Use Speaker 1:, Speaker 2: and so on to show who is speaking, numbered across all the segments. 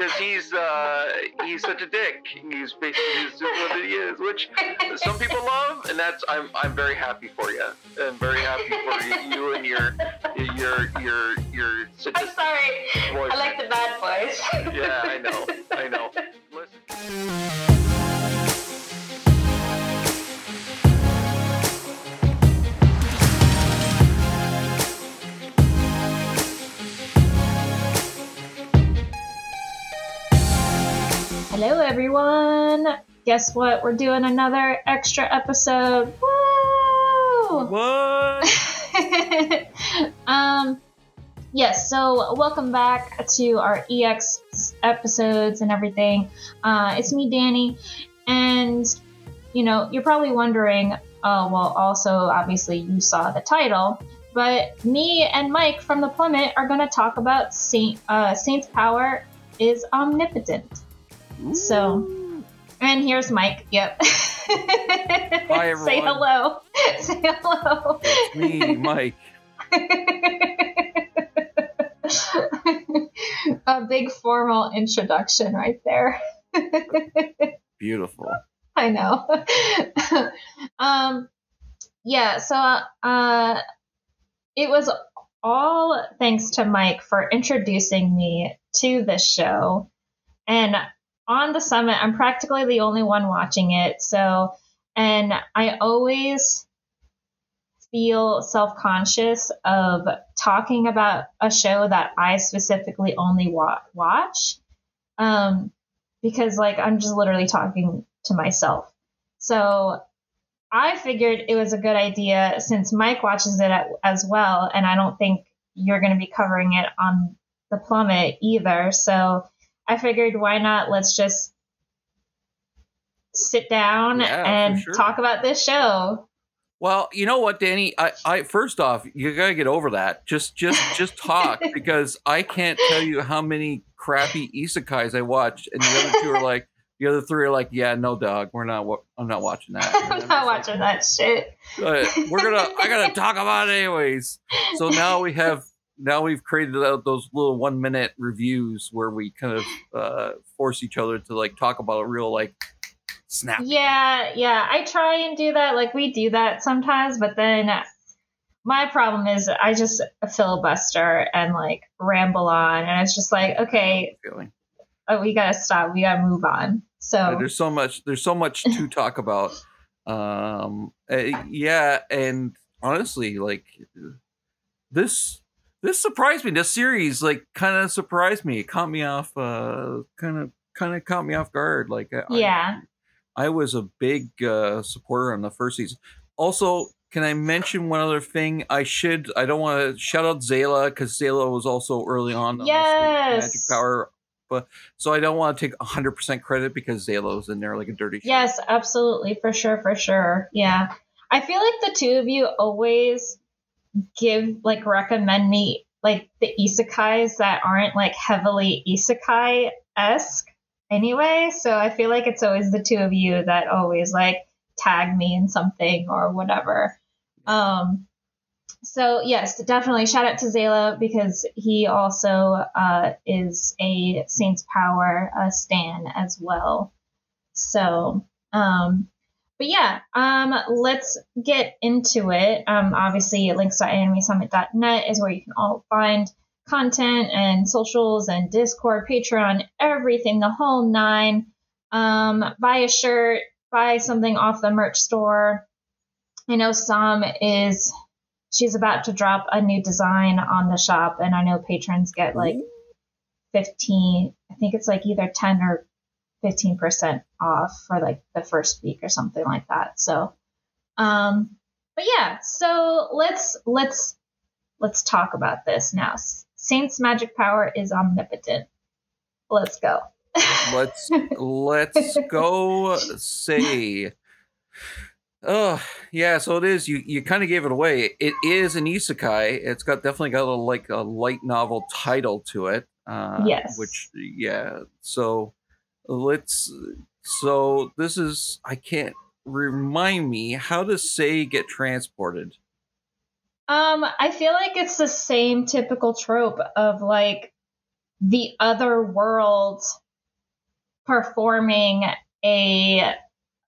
Speaker 1: because he's uh, he's such a dick. He's basically just what he is, which some people love, and that's I'm I'm very happy for you. I'm very happy for you, you and your your your your.
Speaker 2: I'm sorry. Voice. I like the bad voice.
Speaker 1: yeah, I know. I know. Listen.
Speaker 3: Hello, everyone. Guess what? We're doing another extra episode. Woo!
Speaker 1: What?
Speaker 3: um, yes. So, welcome back to our EX episodes and everything. Uh, it's me, Dannie, and you know you're probably wondering. Oh, well. Also, obviously, you saw the title. But me and Mike from the Plummet are going to talk about Saint uh, Saint's power is omnipotent. So, and here's Mike. Yep.
Speaker 1: Hi, everyone.
Speaker 3: Say hello. Say hello.
Speaker 1: It's me, Mike.
Speaker 3: A big formal introduction right there.
Speaker 1: Beautiful.
Speaker 3: I know. um, yeah. So, uh, it was all thanks to Mike for introducing me to this show. And on the summit, I'm practically the only one watching it. So, and I always feel self conscious of talking about a show that I specifically only wa- watch. Um, because, like, I'm just literally talking to myself. So, I figured it was a good idea since Mike watches it as well, and I don't think you're going to be covering it on the plummet either. So, I figured why not let's just sit down yeah, and sure. talk about this show.
Speaker 1: Well, you know what, Dannie? I, I first off, you gotta get over that. Just, just, just talk because I can't tell you how many crappy isekais I watched, and the other two are like, the other three are like, yeah, no, dog, we're not. I'm not watching that.
Speaker 3: I'm not watching like, that shit.
Speaker 1: we're gonna. I gotta talk about it anyways. So now we have now we've created out those little one minute reviews where we kind of uh, force each other to like talk about a real like snap.
Speaker 3: Yeah, yeah. I try and do that. Like we do that sometimes, but then my problem is I just filibuster and like ramble on, and it's just like okay, oh, we gotta stop. We gotta move on. So
Speaker 1: yeah, there's so much. There's so much to talk about. Um, uh, yeah, and honestly, like this this surprised me. This series like kind of surprised me. It caught me off. Uh, kind of kind of caught me off guard. Like
Speaker 3: yeah,
Speaker 1: I, I was a big uh, supporter on the first season. Also, can I mention one other thing? I should. I don't want to shout out Zayla because Zayla was also early on.
Speaker 3: Yes.
Speaker 1: Magic Power. But so I don't want to take 100% credit because Zayla's in there like a dirty.
Speaker 3: Yes, absolutely, for sure, for sure. Yeah, I feel like the two of you always give like recommend me like the isekais that aren't like heavily isekai esque anyway. So I feel like it's always the two of you that always like tag me in something or whatever. Um, so yes, definitely shout out to Zayla because he also uh, is a Saints Power uh, stan as well. So um, but yeah, um, let's get into it. Um, obviously, links.animesummit.net is where you can all find content and socials and Discord, Patreon, everything, the whole nine. Um, buy a shirt, buy something off the merch store. I know Sam is she's about to drop a new design on the shop, and I know patrons get like 15, I think it's like either 10 or 15% off for like the first week or something like that. So, um, but yeah, so let's, let's, let's talk about this now. Saint's magic power is omnipotent. Let's go.
Speaker 1: let's, let's go say, Oh yeah, so it is. You you kind of gave it away. It is an isekai. It's got definitely got a like a light novel title to it.
Speaker 3: Uh, yes.
Speaker 1: Which yeah. So let's so this is i can't remind me how does Sei get transported
Speaker 3: um i feel like it's the same typical trope of like the other world performing a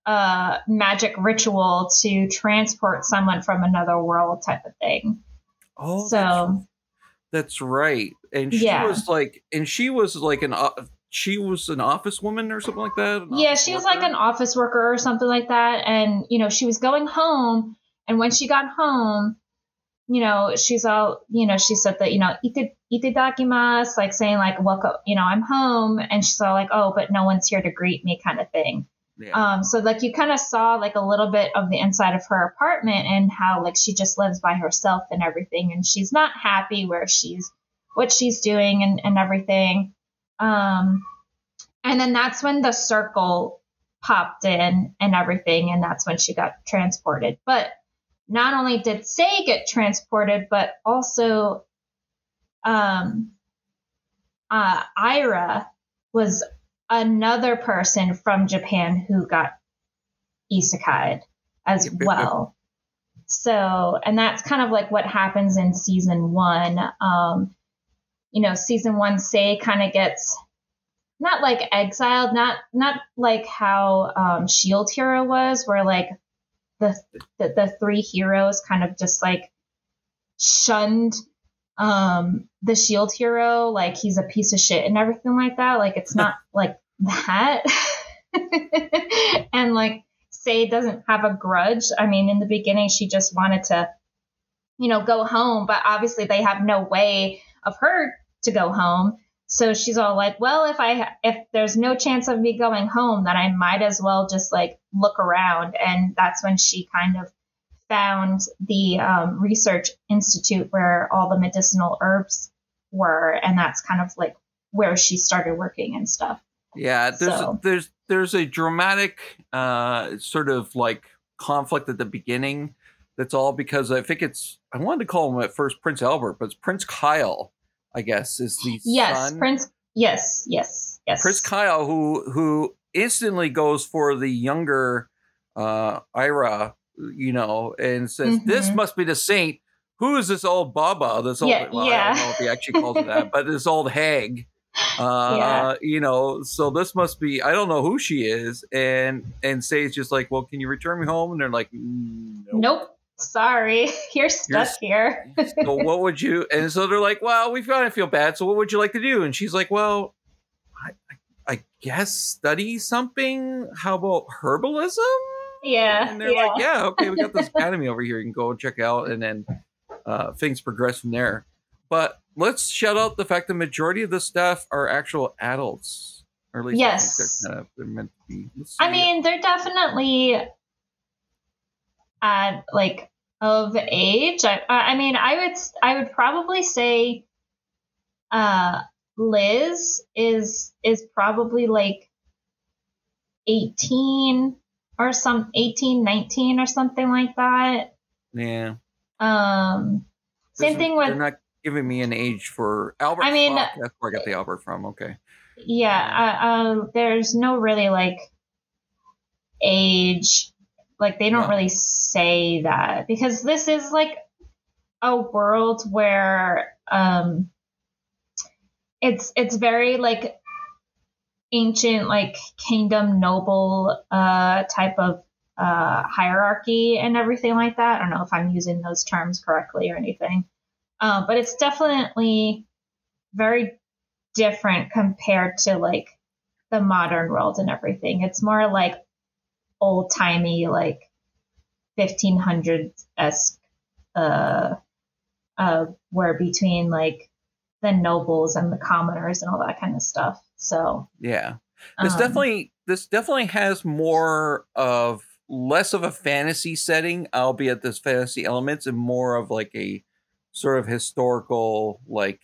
Speaker 3: uh, magic ritual to transport someone from another world type of thing.
Speaker 1: Oh,
Speaker 3: so
Speaker 1: that's, that's right. And she
Speaker 3: Yeah.
Speaker 1: was like, and she was like an, o- she was an office woman or something like that.
Speaker 3: yeah, she was like an office worker or something like that. And, you know, she was going home. And when she got home, you know, she's all, you know, she said that, you know, ite, itadakimasu, like saying like, welcome, you know, I'm home. And she's all like, oh, but no one's here to greet me kind of thing.
Speaker 1: Yeah.
Speaker 3: Um, so like you kind of saw like a little bit of the inside of her apartment and how like she just lives by herself and everything, and she's not happy where she's what she's doing and, and everything. Um, and then that's when the circle popped in and everything, and that's when she got transported. But not only did Sei get transported, but also um, uh, Ira was another person from Japan who got isekai as well. So, and that's kind of like what happens in season one. Um, you know, season one, Sei kind of gets not like exiled, not not like how um, Shield Hero was, where like the, the the three heroes kind of just like shunned um the shield hero like he's a piece of shit and everything like that. Like it's not like that. And like Sei doesn't have a grudge. I mean in the beginning she just wanted to you know go home but obviously they have no way of her to go home. So she's all like well if i if there's no chance of me going home then i might as well just like look around. And that's when she kind of found the um, research institute where all the medicinal herbs were. And that's kind of like where she started working and stuff.
Speaker 1: Yeah, there's
Speaker 3: So-
Speaker 1: there's there's a dramatic uh, sort of like conflict at the beginning. That's all because I think it's I wanted to call him at first Prince Albert, but it's Prince Kyle, I guess, is the
Speaker 3: yes
Speaker 1: son.
Speaker 3: prince yes yes yes
Speaker 1: Prince Kyle, who who instantly goes for the younger uh, Ira, you know, and says, "This
Speaker 3: Mhm.
Speaker 1: must be the saint." Who is this old Baba? This old,
Speaker 3: Yeah,
Speaker 1: well, I
Speaker 3: yeah.
Speaker 1: don't know if he actually calls it that, but this old hag. Uh,
Speaker 3: Yeah.
Speaker 1: you know, so this must be. I don't know who she is, and and Sei's just like, "Well, can you return me home?" And they're like, "Mm, "Nope."
Speaker 3: nope sorry you're stuck here.
Speaker 1: So what would you and so they're like well we've got to feel bad so what would you like to do? And she's like well i, I, I guess study something how about herbalism?
Speaker 3: Yeah
Speaker 1: and they're
Speaker 3: yeah.
Speaker 1: like yeah. Okay we got this academy over here you can go and check out and then uh, things progress from there. But let's shout out the fact the majority of the staff are actual adults or at least I
Speaker 3: Yes.
Speaker 1: they're, kind of, they're meant to be.
Speaker 3: I mean, they're definitely at like of age. I, I mean, I would I would probably say, uh, Liz is is probably like eighteen or some 18, 19 or something like that.
Speaker 1: yeah
Speaker 3: Um, same thing with
Speaker 1: they're not giving me an age for albert
Speaker 3: I mean-
Speaker 1: that's where i got the albert from okay
Speaker 3: yeah uh, uh, there's no really like age like they don't really say that. Because this is like a world where um it's it's very like ancient like kingdom noble uh type of uh hierarchy and everything like that. I don't know if i'm using those terms correctly or anything. Um, but it's definitely very different compared to like the modern world and everything. It's more like old timey, like 1500s esque, uh, uh, where between like the nobles and the commoners and all that kind of stuff. So,
Speaker 1: Yeah. This
Speaker 3: um,
Speaker 1: definitely this definitely has more of less of a fantasy setting, albeit there's fantasy elements, and more of like a sort of historical like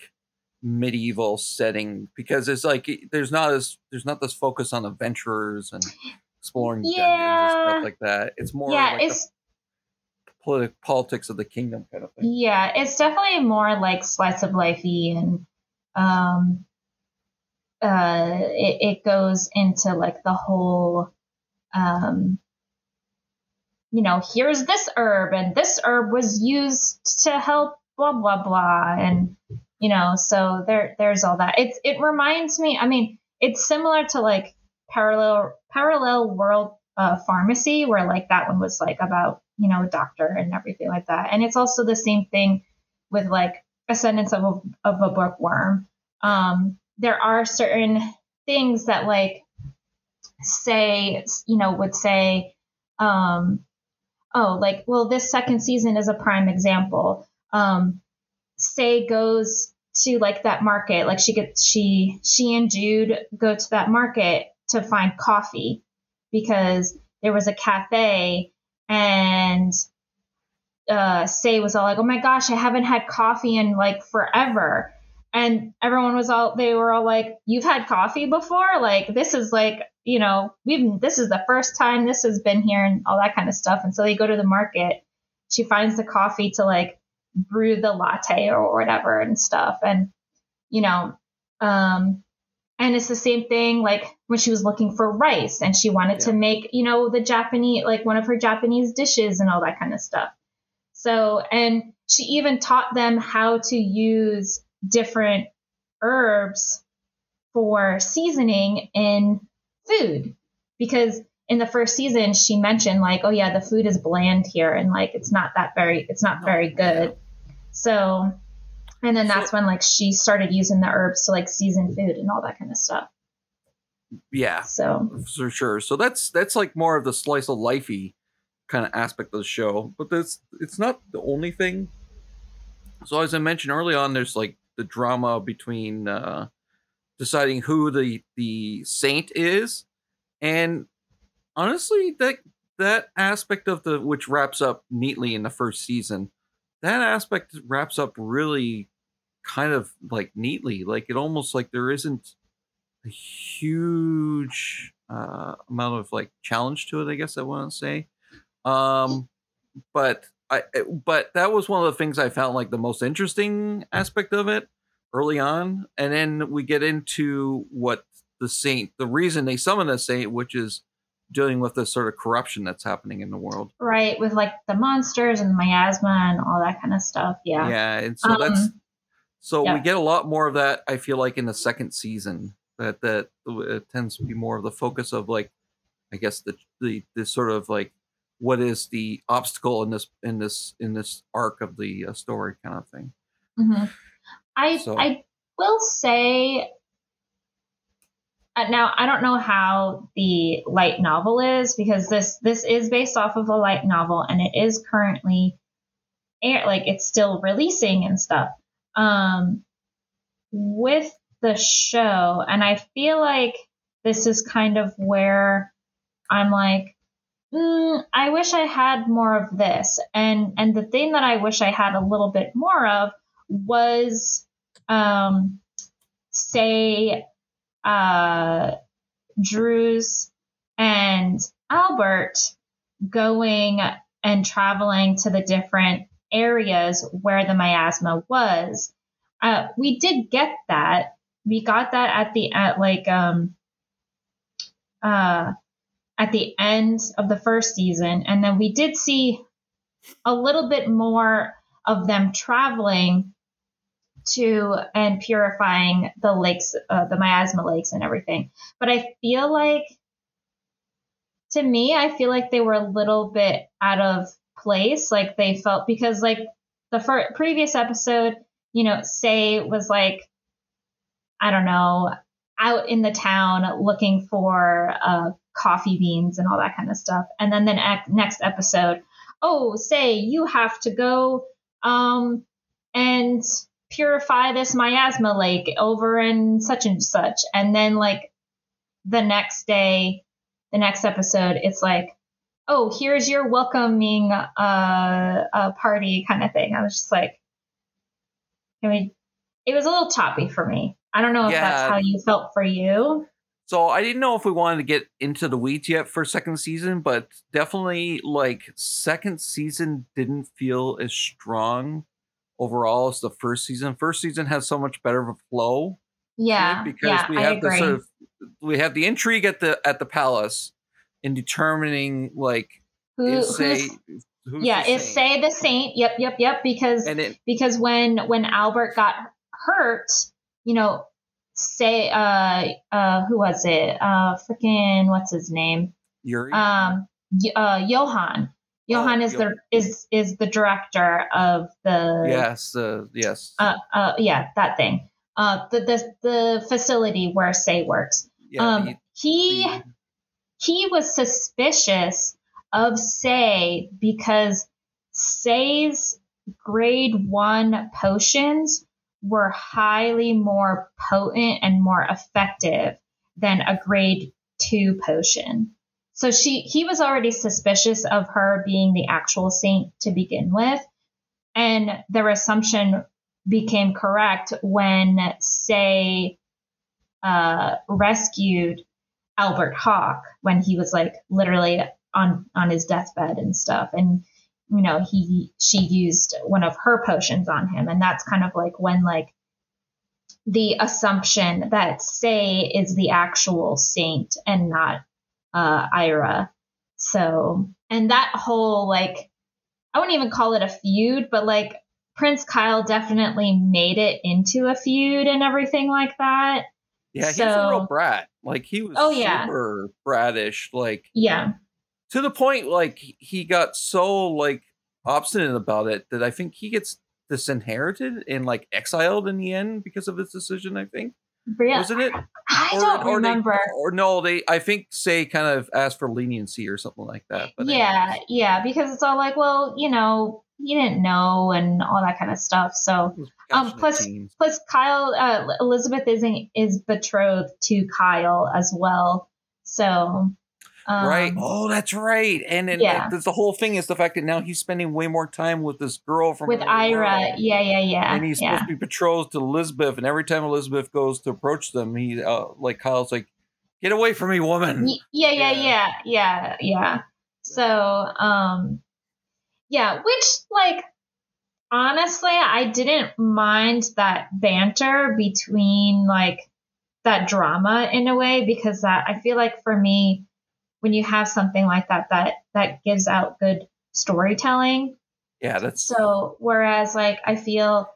Speaker 1: medieval setting because it's like there's not as there's not this focus on adventurers and exploring dungeons and
Speaker 3: Yeah.
Speaker 1: stuff like that. It's more
Speaker 3: yeah,
Speaker 1: like
Speaker 3: it's
Speaker 1: the politi- politics of the kingdom kind of thing.
Speaker 3: Yeah, it's definitely more like slice of lifey and um uh it, it goes into like the whole um you know, here's this herb and this herb was used to help blah blah blah and you know so there there's all that it's it reminds me i mean it's similar to like parallel parallel world uh, pharmacy where like that one was like about you know a doctor and everything like that. And it's also the same thing with like ascendance of a, of a bookworm. Um there are certain things that like say you know would say um oh like well this second season is a prime example. Um say goes to like that market. Like she gets she she and jude go to that market to find coffee because there was a cafe and uh Sei was all like oh my gosh i haven't had coffee in like forever. And everyone was all they were all like you've had coffee before? Like this is like you know we've this is the first time this has been here and all that kind of stuff. And so they go to the market. She finds the coffee to like brew the latte or whatever and stuff. And you know um and it's the same thing like when she was looking for rice and she wanted yeah. to make you know the japanese like one of her japanese dishes and all that kind of stuff. So and she even taught them how to use different herbs for seasoning in food. Because in the first season she mentioned like oh yeah the food is bland here and like it's not that very it's not very good. So and then that's when like she started using the herbs to like season food and all that kind of stuff
Speaker 1: yeah
Speaker 3: so.
Speaker 1: for sure. So that's that's like more of the slice of lifey kind of aspect of the show but that's it's not the only thing. So as i mentioned early on there's like the drama between uh, deciding who the the saint is, and honestly, that that aspect of the which wraps up neatly in the first season, that aspect wraps up really kind of like neatly. Like it almost like there isn't a huge uh, amount of like challenge to it. I guess I want to say, um, but I but that was one of the things I found like the most interesting aspect of it early on, and then we get into what the saint, the reason they summon the saint, which is dealing with the sort of corruption that's happening in the world.
Speaker 3: Right, with like the monsters and the miasma and all that kind of stuff. Yeah.
Speaker 1: Yeah, and so um, that's so yeah. we get a lot more of that. I feel like in the second season that that it tends to be more of the focus of like, I guess the the this sort of like what is the obstacle in this in this in this arc of the uh, story kind of thing.
Speaker 3: Mm-hmm. I so. I will say uh, now I don't know how the light novel is because this this is based off of a light novel and it is currently air like it's still releasing and stuff. Um, with the show, and I feel like this is kind of where I'm like, mm, I wish I had more of this. And and the thing that I wish I had a little bit more of was, um, Sei, uh, Drewes and Albert going and traveling to the different areas where the miasma was. Uh, we did get that. We got that at the at like um uh at the end of the first season. And then we did see a little bit more of them traveling to and purifying the lakes, uh, the miasma lakes and everything. But I feel like, to me, I feel like they were a little bit out of place. Like they felt because like the first, previous episode, you know, Sei was like, I don't know, out in the town looking for uh, coffee beans and all that kind of stuff. And then the ne- next episode, oh, Sei you have to go um, and purify this miasma lake over in such and such. And then, like, the next day, the next episode, it's like, oh, here's your welcoming uh, uh, party kind of thing. I was just like, I mean, it was a little choppy for me. I don't know if yeah. that's how you felt for you.
Speaker 1: So I didn't know if we wanted to get into the weeds yet for second season, but definitely like second season didn't feel as strong overall as the first season. First season has so much better of a flow.
Speaker 3: Yeah,
Speaker 1: because
Speaker 3: yeah,
Speaker 1: we have the sort of we have the intrigue at the at the palace in determining like
Speaker 3: Who, is Sei yeah is Sei the saint. Yep, yep, yep. Because it, because when when Albert got hurt, you know, Sei uh uh who was it? Uh freaking what's his name?
Speaker 1: Yuri.
Speaker 3: Um uh Johan. Johan
Speaker 1: Oh,
Speaker 3: is the is is the director of the
Speaker 1: yes. Uh, yes.
Speaker 3: uh uh yeah, that thing. Uh the the, the facility where Sei works.
Speaker 1: yeah.
Speaker 3: um
Speaker 1: the-
Speaker 3: he
Speaker 1: the-
Speaker 3: he was suspicious of Sei because Sei's grade one potions were highly more potent and more effective than a grade two potion. So she he was already suspicious of her being the actual saint to begin with. And their assumption became correct when Sei uh, rescued Albert Hawke when he was like literally on on his deathbed and stuff and you know he she used one of her potions on him and that's kind of like when like the assumption that Sei is the actual saint and not uh Ira so and that whole like I wouldn't even call it a feud but like Prince Kyle definitely made it into a feud and everything like that
Speaker 1: yeah, he's a real brat. Like he was
Speaker 3: Oh, yeah.
Speaker 1: super bratish. Like
Speaker 3: yeah
Speaker 1: to the point like he got so like obstinate about it that I think he gets disinherited and like exiled in the end because of his decision. I think
Speaker 3: Bria-
Speaker 1: wasn't it?
Speaker 3: I don't
Speaker 1: or
Speaker 3: remember.
Speaker 1: They, or no, they I think Sei kind of asked for leniency or something like that. But
Speaker 3: yeah, yeah, because it's all like, well, you know, he didn't know and all that kind of stuff. So Um, plus- plus Kyle uh, Elizabeth isn't is betrothed to Kyle as well. So um,
Speaker 1: right. Oh, that's right. And then
Speaker 3: yeah.
Speaker 1: the whole thing is the fact that now he's spending way more time with this girl from
Speaker 3: with Ira, yeah, yeah, yeah,
Speaker 1: and he's
Speaker 3: yeah.
Speaker 1: supposed to be betrothed to Elizabeth, and every time Elizabeth goes to approach them, he uh, like Kyle's like, "Get away from me, woman!"
Speaker 3: Yeah, Yeah.
Speaker 1: yeah,
Speaker 3: yeah, yeah. So, um, yeah, which like honestly, I didn't mind that banter between like that drama in a way because that I feel like for me, when you have something like that, that that gives out good storytelling.
Speaker 1: Yeah, that's
Speaker 3: So whereas like I feel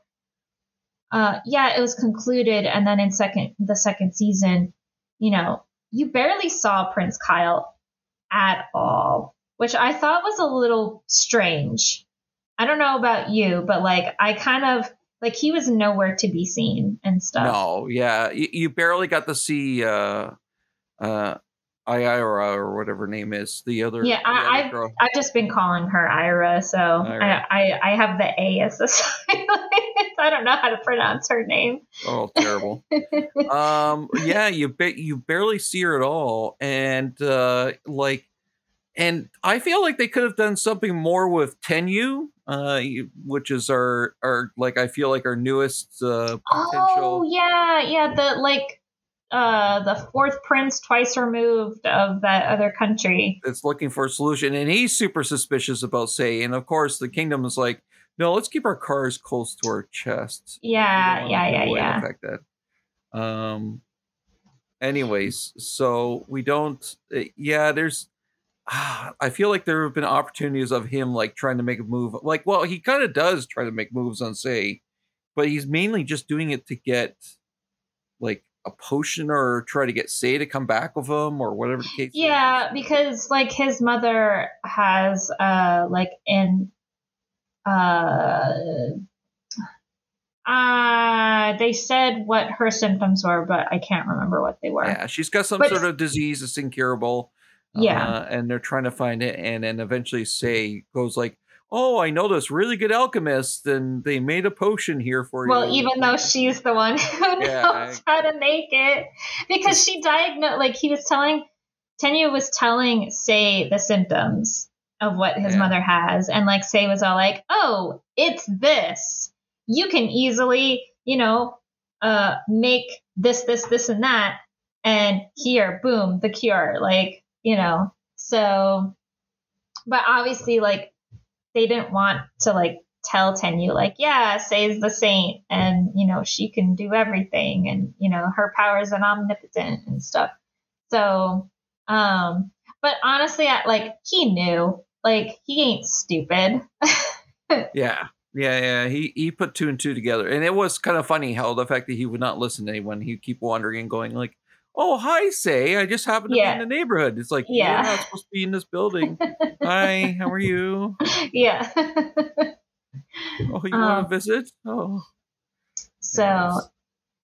Speaker 3: uh yeah, it was concluded and then in second the second season, you know, you barely saw Prince Kyle at all, which I thought was a little strange. I don't know about you, but like I kind of like he was nowhere to be seen and stuff.
Speaker 1: no, yeah, you, you barely got to see uh, uh, Ira or whatever her name is the other.
Speaker 3: Yeah,
Speaker 1: the
Speaker 3: I-
Speaker 1: girl.
Speaker 3: I've just been calling her Ira, so
Speaker 1: Ira.
Speaker 3: I, I I have the A as a silent. I don't know how to pronounce her name.
Speaker 1: Oh, terrible. um, yeah, you ba- you barely see her at all, and uh, like, and I feel like they could have done something more with Tenyu, uh, which is our our like I feel like our newest uh, potential.
Speaker 3: Oh yeah, yeah. The like uh the fourth prince twice removed of that other country.
Speaker 1: It's looking for a solution, and he's super suspicious about Sei, and of course the kingdom is like, no, let's keep our cars close to our chests.
Speaker 3: Yeah, yeah, yeah, yeah.
Speaker 1: fact that. Um. Anyways, so we don't. uh, Yeah, there's. ah, I feel like there have been opportunities of him like trying to make a move. Like, well, he kind of does try to make moves on Sei, but he's mainly just doing it to get like a potion or try to get Sei to come back with him or whatever the case. is.
Speaker 3: Yeah, because like his mother has uh like in uh uh they said what her symptoms were, but I can't remember what they were.
Speaker 1: Yeah, she's got some
Speaker 3: But-
Speaker 1: sort of disease that's incurable.
Speaker 3: Yeah.
Speaker 1: uh, and they're trying to find it, and then eventually Sei goes like, "Oh, I know this really good alchemist, and they made a potion here for
Speaker 3: Well,
Speaker 1: you."
Speaker 3: Well, even though she's the one who
Speaker 1: Yeah,
Speaker 3: knows how to make it, because she diagnosed, like he was telling, Tenya was telling Sei the symptoms of what his
Speaker 1: Yeah.
Speaker 3: mother has, and like Sei was all like, "Oh, it's this. You can easily, you know, uh, make this, this, this, and that, and here, boom, the cure." Like, you know, so, but obviously, like they didn't want to like tell Tenyu like, yeah, Sei's the saint and you know, she can do everything and you know, her powers are omnipotent and stuff. So, um but honestly, I, like he knew, like he ain't stupid.
Speaker 1: yeah, Yeah, yeah. He he put two and two together, and it was kind of funny how the fact that he would not listen to anyone, he'd keep wandering and going like, "Oh, hi, Sei, I just happen to
Speaker 3: Yeah.
Speaker 1: be in the neighborhood." It's like
Speaker 3: Yeah.
Speaker 1: you're not supposed to be in this building. hi, how are you?
Speaker 3: yeah.
Speaker 1: Oh, you
Speaker 3: Um,
Speaker 1: want to visit? Oh,
Speaker 3: so
Speaker 1: Yes.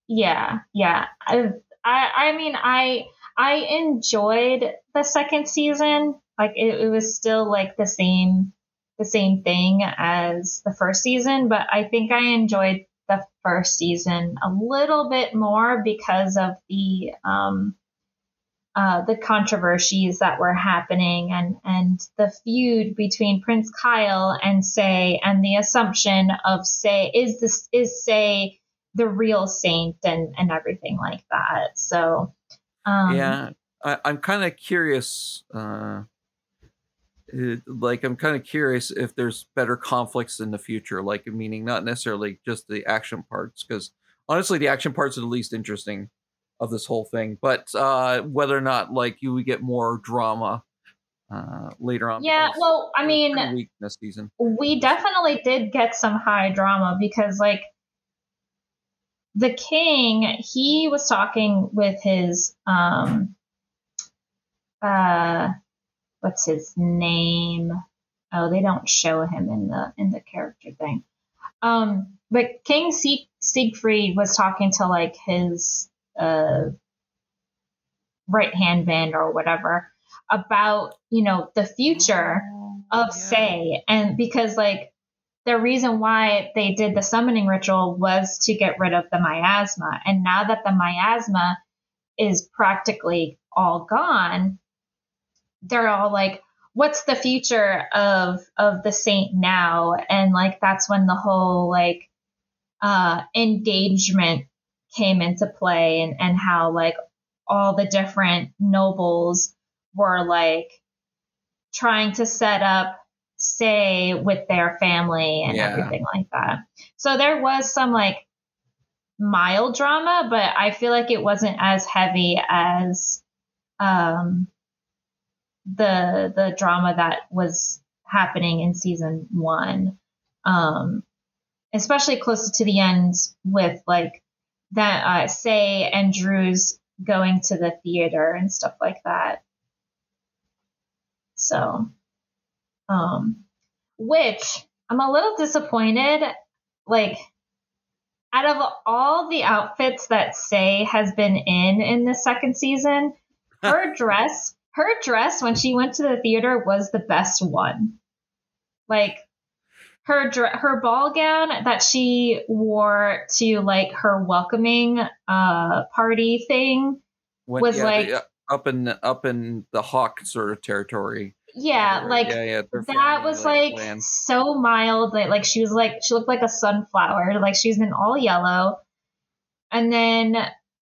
Speaker 3: yeah, yeah. I, I I mean I I enjoyed the second season. Like it, it was still like the same the same thing as the first season, but I think I enjoyed first season a little bit more because of the um uh, the controversies that were happening and and the feud between Prince Kyle and Sei and the assumption of Sei is this is Sei the real saint and and everything like that. So um,
Speaker 1: yeah. I, I'm kind of curious. Uh, it- like I'm kind of curious if there's better conflicts in the future. Like meaning not necessarily just the action parts, because honestly, the action parts are the least interesting of this whole thing. But uh, whether or not like you would get more drama uh, later on.
Speaker 3: yeah. Well, I mean,
Speaker 1: weak this season.
Speaker 3: we definitely did get some high drama because like the king he was talking with his um uh what's his name? Oh they don't show him in the in the character thing. Um but king Sieg- siegfried was talking to like his uh right hand man or whatever about you know the future of
Speaker 1: Yeah.
Speaker 3: Sei and because like the reason why they did the summoning ritual was to get rid of the miasma. And now that the miasma is practically all gone they're all like what's the future of of the saint now and like that's when the whole like uh engagement came into play and and how like all the different nobles were like trying to set up Sei with their family and
Speaker 1: Yeah.
Speaker 3: everything like that. So there was some like mild drama, but I feel like it wasn't as heavy as um the the drama that was happening in season 1. Um especially closer to the end with like that uh Sei and Drewes going to the theater and stuff like that. So, um, which I'm a little disappointed. Like, out of all the outfits that Sei has been in in the second season, her dress, her dress when she went to the theater was the best one. Like, her her ball gown that she wore to like her welcoming uh party thing
Speaker 1: When-
Speaker 3: was
Speaker 1: yeah,
Speaker 3: like-
Speaker 1: the- up in up in the Hawke sort of territory.
Speaker 3: yeah like
Speaker 1: yeah, yeah,
Speaker 3: that was like so mild that like she was like she looked like a sunflower like she was in all yellow and then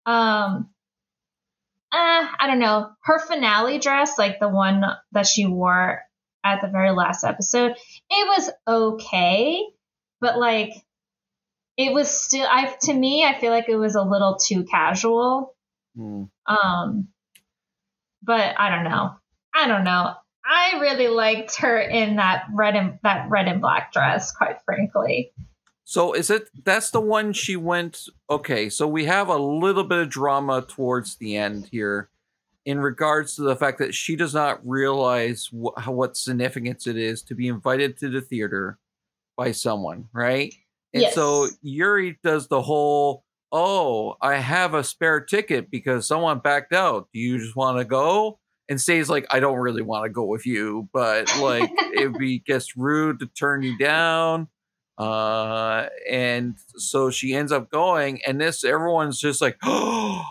Speaker 3: um uh, i don't know her finale dress like the one that she wore at the very last episode it was okay but like it was still i to me i feel like it was a little too casual
Speaker 1: Hmm.
Speaker 3: um, but I don't know. I don't know. I really liked her in that red and that red and black dress, quite frankly.
Speaker 1: So is it that's the one she went okay, so we have a little bit of drama towards the end here in regards to the fact that she does not realize wh- what significance it is to be invited to the theater by someone, right? And so
Speaker 3: Yes.
Speaker 1: Yuri does the whole oh, I have a spare ticket because someone backed out. Do you just want to go? And stays like, I don't really want to go with you, but like it would be just rude to turn you down. Uh, and so she ends up going, and this everyone's just like, oh,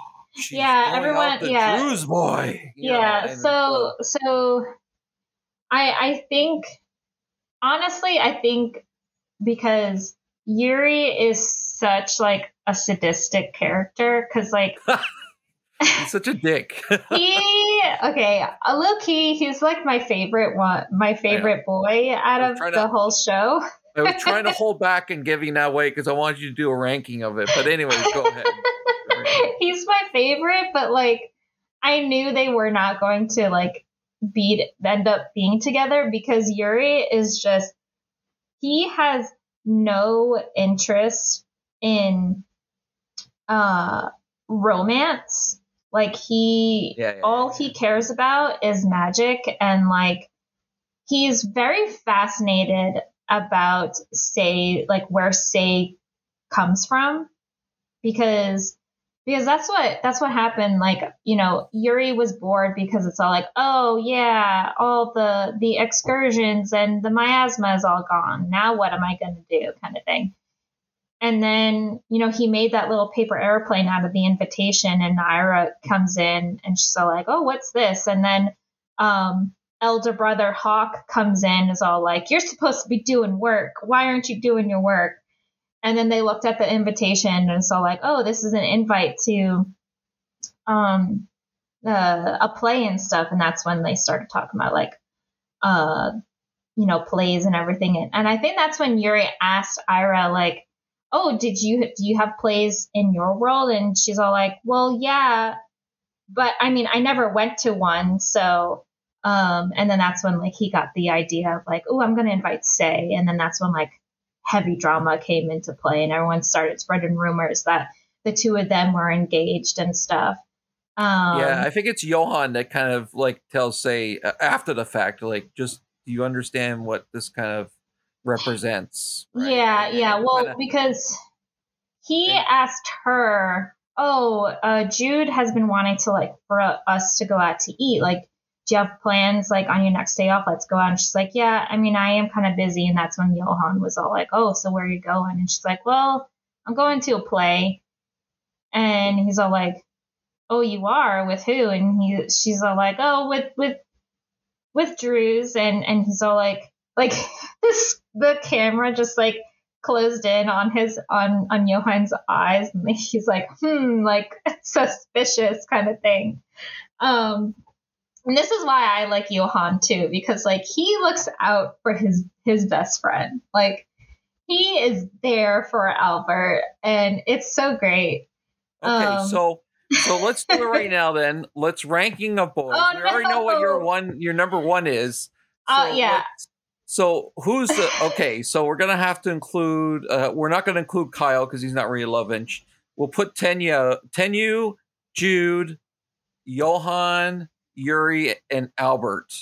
Speaker 3: Yeah, everyone- yeah.
Speaker 1: Drew's boy. know,
Speaker 3: yeah.
Speaker 1: and
Speaker 3: So so, I I think honestly, I think because Yuri is such like a sadistic character, because like
Speaker 1: he's such a dick.
Speaker 3: he okay, a low key, he's like my favorite one, my favorite boy out
Speaker 1: I'm
Speaker 3: of the
Speaker 1: to-
Speaker 3: whole show.
Speaker 1: I was trying to hold back and giving that away because I wanted you to do a ranking of it. But anyways, go ahead.
Speaker 3: he's my favorite, but like I knew they were not going to like be end up being together because Yuri is just he has no interest in uh romance. Like he
Speaker 1: Yeah, yeah,
Speaker 3: all
Speaker 1: yeah,
Speaker 3: he cares about is magic and like he's very fascinated about Sei like where Sei comes from. Because because that's what that's what happened. Like you know yuri was bored because it's all like oh yeah all the the excursions and the miasma is all gone. Now what am i going to do kind of thing. And then you know he made that little paper airplane out of the invitation and naira comes in and she's all like oh what's this? And then um elder brother Hawke comes in is all like you're supposed to be doing work. Why aren't you doing your work? And then they looked at the invitation and saw like oh this is an invite to um uh, a play and stuff. And that's when they started talking about like uh you know plays and everything. And, and i think that's when yuri asked ira like oh did you do you have plays in your world? And she's all like well yeah but i mean i never went to one so um and then that's when like he got the idea of like oh i'm gonna invite Sei and then that's when like heavy drama came into play and everyone started spreading rumors that the two of them were engaged and stuff. Um,
Speaker 1: yeah, I think it's Johan that kind of like tells Sei uh, after the fact, like just do you understand what this kind of represents? right?
Speaker 3: yeah,
Speaker 1: And-
Speaker 3: yeah.
Speaker 1: and
Speaker 3: Well,
Speaker 1: kinda-
Speaker 3: because he asked her, "Oh, uh, Jude has been wanting to like for us to go out to eat. Like, do you have plans like on your next day off? Let's go out." And she's like, "Yeah, I mean, I am kind of busy." And that's when Johan was all like, "Oh, so where are you going?" And she's like, "Well, I'm going to a play." And he's all like, "Oh, you are with who?" And he, she's all like, "Oh, with with with Drewes." And and he's all like, like this the camera just like closed in on his on on Johan's eyes, and he's like, "Hmm, like suspicious kind of thing." Um, and this is why I like Johan too, because like he looks out for his his best friend. Like he is there for Albert, and it's so great.
Speaker 1: Okay,
Speaker 3: um,
Speaker 1: so so let's do it right now then. Let's ranking of boys.
Speaker 3: Oh,
Speaker 1: we already know what your one your number one is.
Speaker 3: Oh,
Speaker 1: So
Speaker 3: yeah.
Speaker 1: So who's the okay? So we're gonna have to include. Uh, we're not gonna include Kyle because he's not really love inch. We'll put Tenya, Tenyu, Jude, Johan, Yuri, and Albert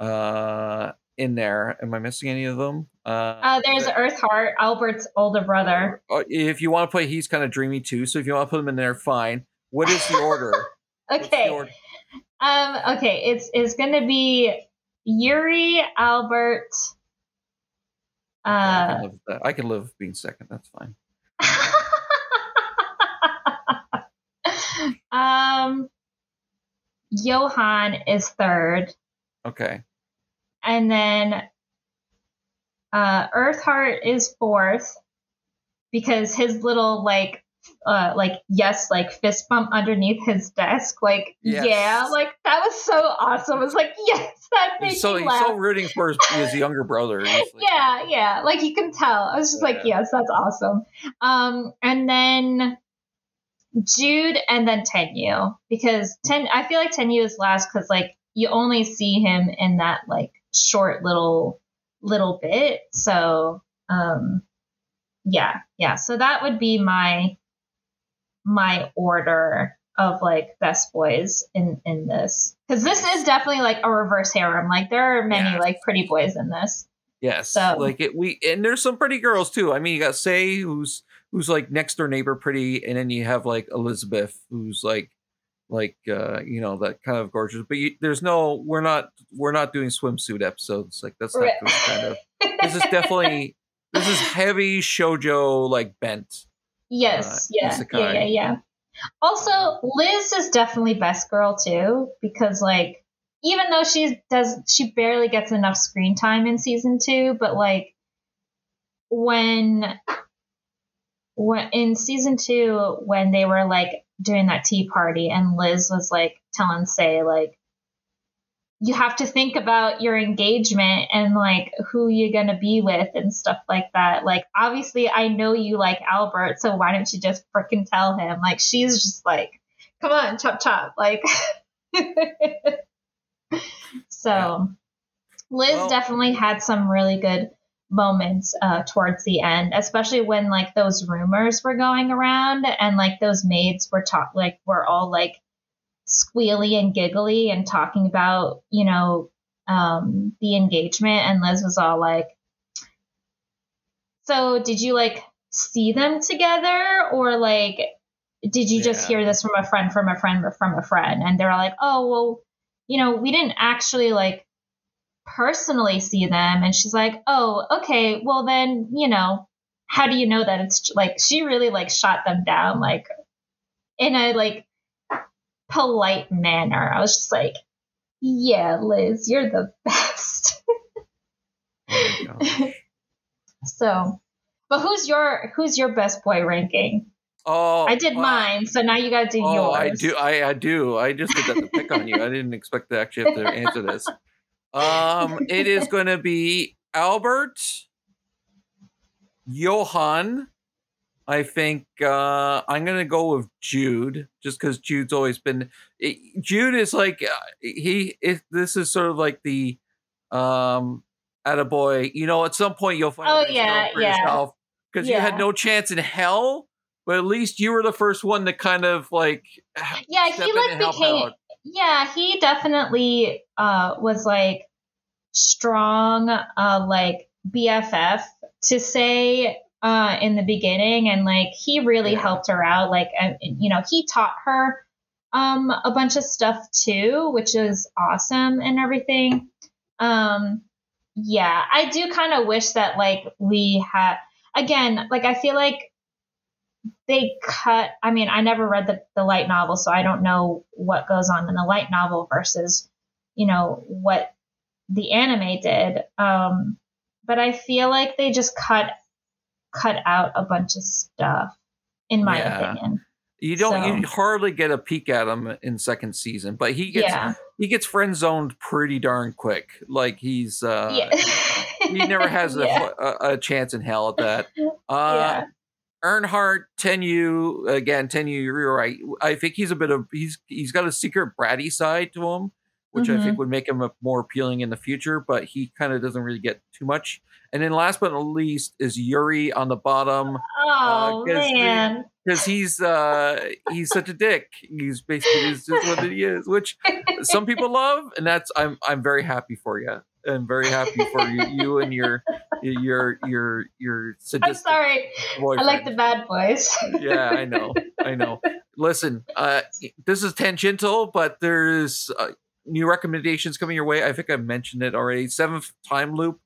Speaker 1: uh, in there. Am I missing any of them? Uh,
Speaker 3: Uh, there's Erhart, Albert's older brother.
Speaker 1: uh, if you want to put, he's kind of dreamy too. So if you want to put him in there, fine. What is the order? What's the
Speaker 3: Okay.
Speaker 1: order?
Speaker 3: Um, okay, it's it's gonna be Yuri, Albert.
Speaker 1: I can
Speaker 3: Uh,
Speaker 1: live with that. I can live being second. That's fine.
Speaker 3: um, Johan is third,
Speaker 1: Okay.
Speaker 3: and then uh, Erhart is fourth because his little like uh like yes like fist bump underneath his desk like
Speaker 1: Yes.
Speaker 3: yeah like that was so awesome. it's like yes that made
Speaker 1: He's so
Speaker 3: me
Speaker 1: he's
Speaker 3: laugh.
Speaker 1: so rooting for his, his younger brother. Like,
Speaker 3: yeah, yeah. Like you can tell. I was just like, yes, that's awesome. Um, and then Jude and then Tenyu because Ten. I feel like Tenyu is last because like you only see him in that like short little little bit. So um, yeah, yeah. So that would be my my order of like best boys in in this because this is definitely like a reverse harem. Like there are many
Speaker 1: Yes.
Speaker 3: like pretty boys in this.
Speaker 1: Yes.
Speaker 3: So-
Speaker 1: like it we and there's some pretty girls too. I mean you got Sei who's who's like next door neighbor pretty, and then you have like Elizabeth who's like like uh you know that kind of gorgeous but you, there's no we're not we're not doing swimsuit episodes like that's not
Speaker 3: Right.
Speaker 1: kind of this is definitely this is heavy shojo like bent
Speaker 3: Yes,
Speaker 1: uh,
Speaker 3: yeah, yeah, yeah, yeah. Also, Liz is definitely best girl too because like even though she does she barely gets enough screen time in season 2, but like when when in season 2 when they were like doing that tea party and Liz was like telling Sei like you have to think about your engagement and like who you're going to be with and stuff like that. Like, obviously, I know you like Albert, so why don't you just freaking tell him? Like, she's just like, come on, chop chop. Like, so Liz
Speaker 1: Well-
Speaker 3: definitely had some really good moments uh, towards the end, especially when like those rumors were going around and like those maids were talk like were all like squealy and giggly and talking about you know um, the engagement, and Liz was all like, "So did you like see them together, or like did you just hear this from a friend, from a friend, from a friend?" And they're all like, "Oh well, you know, we didn't actually like." Personally see them and she's like oh okay well then you know how do you know that it's like she really like shot them down like in a like polite manner i was just like yeah liz you're the best
Speaker 1: Oh
Speaker 3: so but who's your who's your best boy ranking
Speaker 1: Oh,
Speaker 3: i did
Speaker 1: well,
Speaker 3: mine so now you gotta do
Speaker 1: Oh,
Speaker 3: yours
Speaker 1: I do. I, I do. I just did that to pick on you. I didn't expect to actually have to answer this. Um, it is going to be Albert, Johan. I think uh, I'm going to go with Jude, just because Jude's always been. It, Jude is like uh, he. It, this is sort of like the um, attaboy. You know, at some point you'll find.
Speaker 3: Oh, yeah,
Speaker 1: for
Speaker 3: yeah.
Speaker 1: yourself because you had no chance in hell. But at least you were the first one to kind of like
Speaker 3: yeah he like became
Speaker 1: out.
Speaker 3: Yeah he definitely uh was like strong uh like bff to say uh in the beginning and like he really
Speaker 1: Yeah.
Speaker 3: helped her out like you know he taught her um a bunch of stuff too which is awesome and everything um yeah i do kind of wish that like we had again like i feel like they cut i mean i never read the, the light novel so i don't know what goes on in the light novel versus you know what the anime did um but i feel like they just cut cut out a bunch of stuff in my
Speaker 1: Yeah.
Speaker 3: opinion
Speaker 1: You don't.
Speaker 3: So-
Speaker 1: You hardly get a peek at him in second season, but he gets
Speaker 3: yeah
Speaker 1: he gets friend zoned pretty darn quick. Like he's uh,
Speaker 3: yeah
Speaker 1: he never has a, a, a chance in hell at that. Uh,
Speaker 3: yeah
Speaker 1: Erhart, Tenyu again. Tenyu, you're right. I think he's a bit of he's he's got a secret bratty side to him, which I
Speaker 3: Mm-hmm.
Speaker 1: think would make him more appealing in the future. But he kind of doesn't really get too much. And then last but not least is Yuri on the bottom
Speaker 3: oh
Speaker 1: 'cause the-
Speaker 3: man
Speaker 1: because he's uh he's such a dick. He's basically is just what he is, which some people love, and that's I'm I'm very happy for you. I'm very happy for you, you and your your your your
Speaker 3: i'm sorry
Speaker 1: boyfriend.
Speaker 3: i like the bad boys
Speaker 1: yeah, I know, I know. Listen, uh, this is tangential, but there's uh, new recommendations coming your way. I think I mentioned it already. Seventh time loop.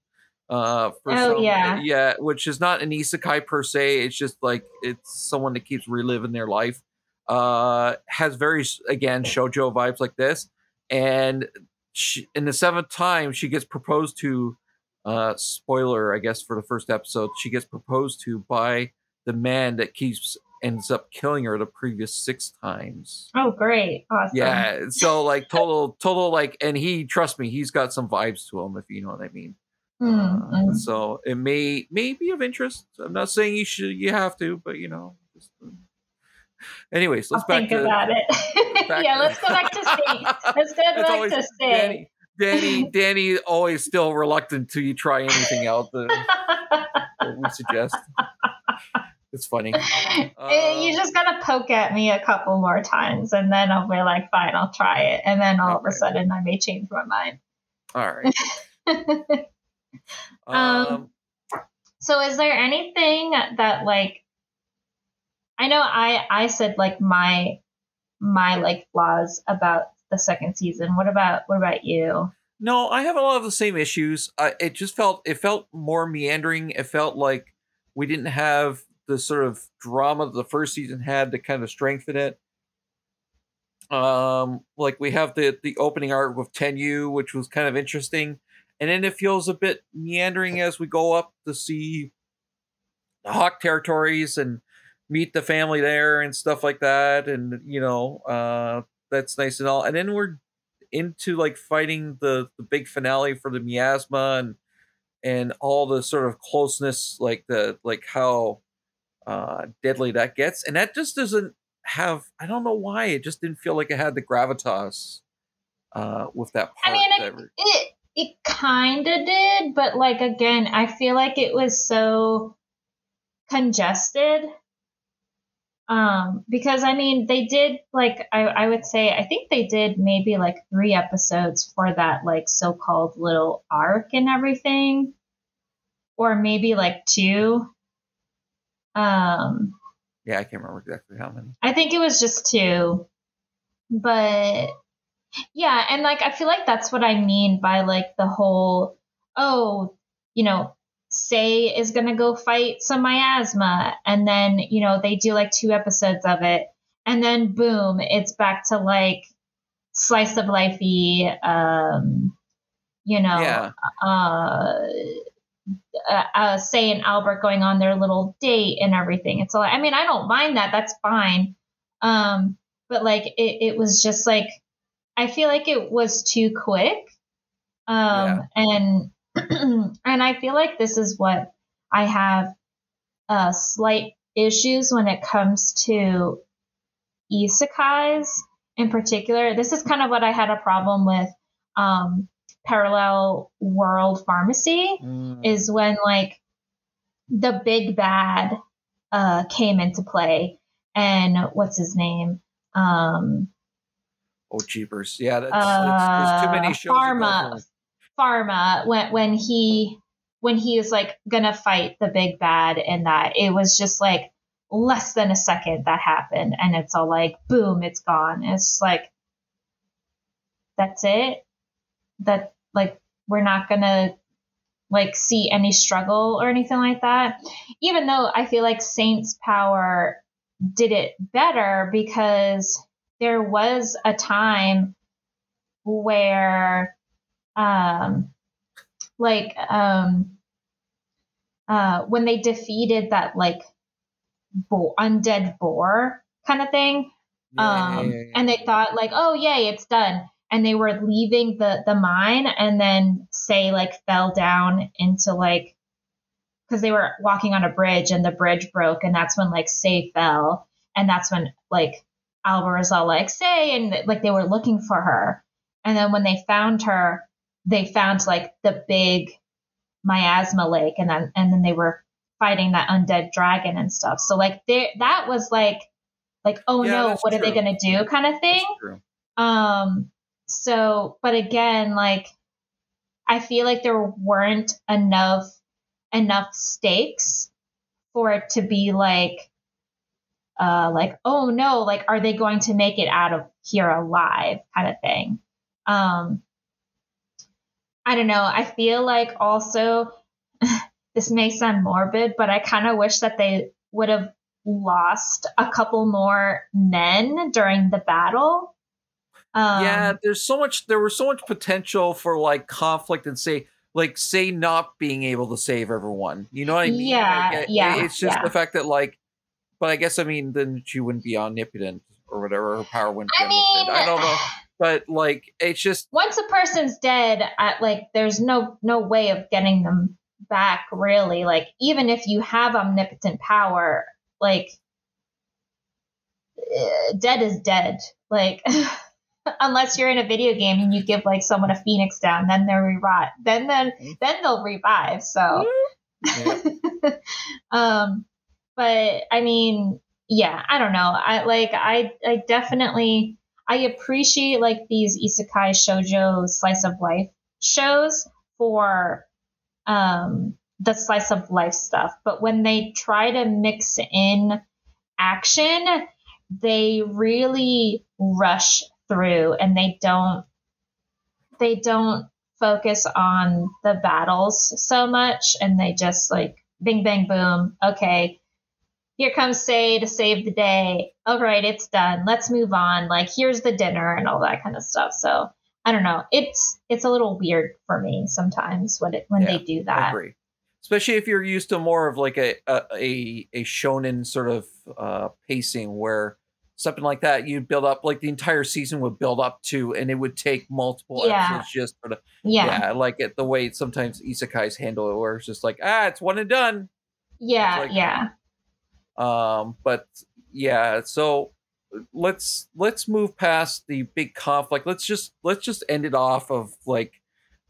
Speaker 1: Uh, for
Speaker 3: Oh,
Speaker 1: some,
Speaker 3: yeah.
Speaker 1: yeah, which is not an isekai per se. It's just like it's someone that keeps reliving their life. Uh, has very again shojo vibes like this, and she, in the seventh time she gets proposed to. Uh, spoiler, I guess, for the first episode, she gets proposed to by the man that keeps ends up killing her the previous six times.
Speaker 3: oh great awesome
Speaker 1: Yeah, so like total, total like, and he trust me, he's got some vibes to him, if you know what I mean.
Speaker 3: Mm,
Speaker 1: Uh,
Speaker 3: mm.
Speaker 1: so it may may be of interest. I'm not saying you should, you have to, but you know. Just, uh, anyways, let's
Speaker 3: I'll
Speaker 1: back
Speaker 3: think
Speaker 1: to
Speaker 3: about it. yeah,
Speaker 1: to-
Speaker 3: let's go back to Sting. Let's go back
Speaker 1: always
Speaker 3: to Sting.
Speaker 1: Dannie. Dannie, Dannie, always still reluctant to try anything out that, that we suggest. It's funny.
Speaker 3: Eh, you just gotta poke at me a couple more times, and then I'll be like, "Fine, I'll try it." And then all of a sudden, I may change my mind.
Speaker 1: All right.
Speaker 3: Um,
Speaker 1: Um,
Speaker 3: so, is there anything that like? I know I I said like my my like flaws about the second season. What about what about you?
Speaker 1: no, I have a lot of the same issues. I, it just felt it felt more meandering. It felt like we didn't have the sort of drama that the first season had to kind of strengthen it. Um, like we have the the opening arc with Tenyu, which was kind of interesting, and then it feels a bit meandering as we go up to see the Hawke territories and meet the family there and stuff like that, and you know, uh, that's nice and all. And then we're into like fighting the the big finale for the miasma and and all the sort of closeness, like the like how uh deadly that gets, and that just doesn't have. I don't know why it just didn't feel like it had the gravitas uh with that part.
Speaker 3: I mean,
Speaker 1: that-
Speaker 3: It It kind of did, but like again, I feel like it was so congested. Um, because I mean, they did like I, I would say I think they did maybe like three episodes for that like so-called little arc and everything, or maybe like two. Um,
Speaker 1: Yeah, I can't remember exactly how many.
Speaker 3: I think it was just two. But yeah, and like I feel like that's what I mean by like the whole oh, you know, Sei is gonna go fight some miasma and then, you know, they do like two episodes of it and then boom, it's back to like slice of lifey, um, you know,
Speaker 1: Yeah.
Speaker 3: uh, uh, uh, Sei and Albert going on their little date and everything. It's all. I mean, I don't mind that. That's fine. Um, but like, it, it was just like, I feel like it was too quick. Um, and and I feel like this is what I have uh, slight issues when it comes to isekais in particular. This is kind of what I had a problem with um, parallel world pharmacy
Speaker 1: Mm.
Speaker 3: is when like the big bad uh came into play and what's his name um
Speaker 1: Oh, jeepers! Yeah, that's, it's, there's too many
Speaker 3: Uh,
Speaker 1: shows.
Speaker 3: Pharma. Pharma when when he when he was like gonna fight the big bad and that it was just like less than a second that happened and it's all like boom it's gone. It's like that's it. That like we're not gonna like see any struggle or anything like that. Even though i feel like saints power did it better because there was a time where um like um uh when they defeated that like bo- undead boar kind of thing
Speaker 1: Yeah,
Speaker 3: um
Speaker 1: yeah, yeah,
Speaker 3: and they thought like oh yay it's done. And they were leaving the the mine and then Sei like fell down into like because they were walking on a bridge and the bridge broke and that's when like Sei fell and that's when like was all like Sei and like they were looking for her. And then when they found her they found like the big miasma lake and then and then they were fighting that undead dragon and stuff. So like there that was like like oh
Speaker 1: Yeah,
Speaker 3: no what are they gonna do kind of thing? um, so, but again, like, I feel like there weren't enough enough stakes for it to be like, uh, like, oh no, like, are they going to make it out of here alive, kind of thing. Um, I don't know. I feel like also this may sound morbid, but I kind of wish that they would have lost a couple more men during the battle. Um,
Speaker 1: yeah, there's so much. There was so much potential for like conflict and Sei, like, Sei not being able to save everyone. You know what I mean?
Speaker 3: Yeah, yeah,
Speaker 1: It's just
Speaker 3: yeah.
Speaker 1: the fact that, like, but I guess I mean then she wouldn't be omnipotent or whatever. Her power wouldn't. Be
Speaker 3: I mean,
Speaker 1: omnipotent. I don't know, but like, it's just
Speaker 3: once a person's dead, at like there's no no way of getting them back really. Like even if you have omnipotent power, like eh, dead is dead. Like unless you're in a video game and you give like someone a phoenix down, then they'll revive. Then then then they'll revive. So
Speaker 1: yeah.
Speaker 3: um but i mean yeah i don't know i like i i definitely i appreciate like these isekai shojo slice of life shows for um the slice of life stuff. But when they try to mix in action they really rush through and they don't they don't focus on the battles so much and they just like bing bang boom okay here comes Sei to save the day. All right it's done. Let's move on. Like here's the dinner and all that kind of stuff. So i don't know. It's it's a little weird for me sometimes when it when
Speaker 1: Yeah,
Speaker 3: they do
Speaker 1: I
Speaker 3: that.
Speaker 1: agree. Especially if you're used to more of like a a a, a shonen sort of uh, pacing where something like that you'd build up like the entire season would build up to, and it would take multiple
Speaker 3: Yeah.
Speaker 1: episodes just for the
Speaker 3: yeah.
Speaker 1: Yeah, like it the way sometimes isekais handle it, where it's just like ah, it's one and done.
Speaker 3: yeah
Speaker 1: like-
Speaker 3: yeah
Speaker 1: Um, but yeah, so let's let's move past the big conflict. Let's just let's just end it off of like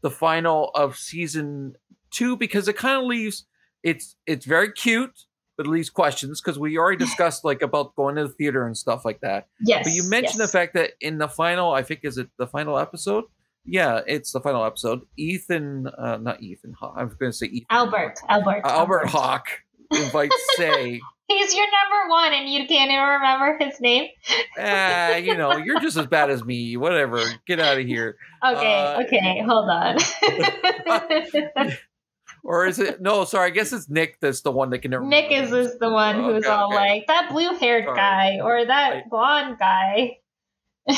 Speaker 1: the final of season two because it kind of leaves it's it's very cute, but it leaves questions because we already discussed like about going to the theater and stuff like that.
Speaker 3: Yes.
Speaker 1: But you mentioned
Speaker 3: yes.
Speaker 1: the fact that in the final, I think is it the final episode? Yeah, it's the final episode. Ethan, uh, not Ethan. Haw- I'm going to say Ethan.
Speaker 3: Albert. Albert.
Speaker 1: Uh, Albert Hawke invites Sei.
Speaker 3: He's your number one, and you can't even remember his name.
Speaker 1: ah, you know, you're just as bad as me. Whatever. Get out of here.
Speaker 3: Okay,
Speaker 1: Uh,
Speaker 3: okay, hold on.
Speaker 1: Or is it? No, sorry. I guess it's Nick that's the one that can never.
Speaker 3: Nick
Speaker 1: remember
Speaker 3: is is the one who's
Speaker 1: Okay,
Speaker 3: all
Speaker 1: okay.
Speaker 3: like that blue-haired
Speaker 1: Sorry.
Speaker 3: guy or that
Speaker 1: I-
Speaker 3: blonde guy.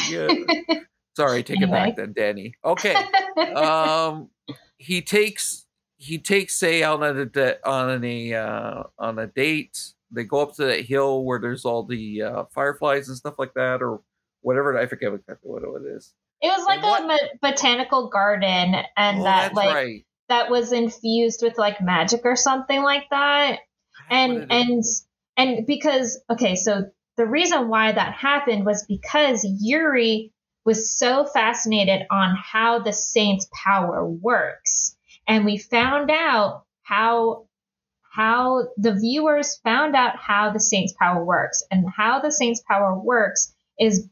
Speaker 1: Yeah. Sorry, take it back then, Dannie. Okay. um he takes he takes Sei out on a on a uh, on a date they go up to that hill where there's all the uh, fireflies and stuff like that or whatever i forget exactly what it is.
Speaker 3: It was like
Speaker 1: And
Speaker 3: a ma- botanical garden, and
Speaker 1: oh,
Speaker 3: that like
Speaker 1: right.
Speaker 3: that was infused with like magic or something like that. And
Speaker 1: what
Speaker 3: and and because okay so the reason why that happened was because yuri was so fascinated on how the saint's power works. And we found out how how the viewers found out how the saint's power works and how the saint's power works is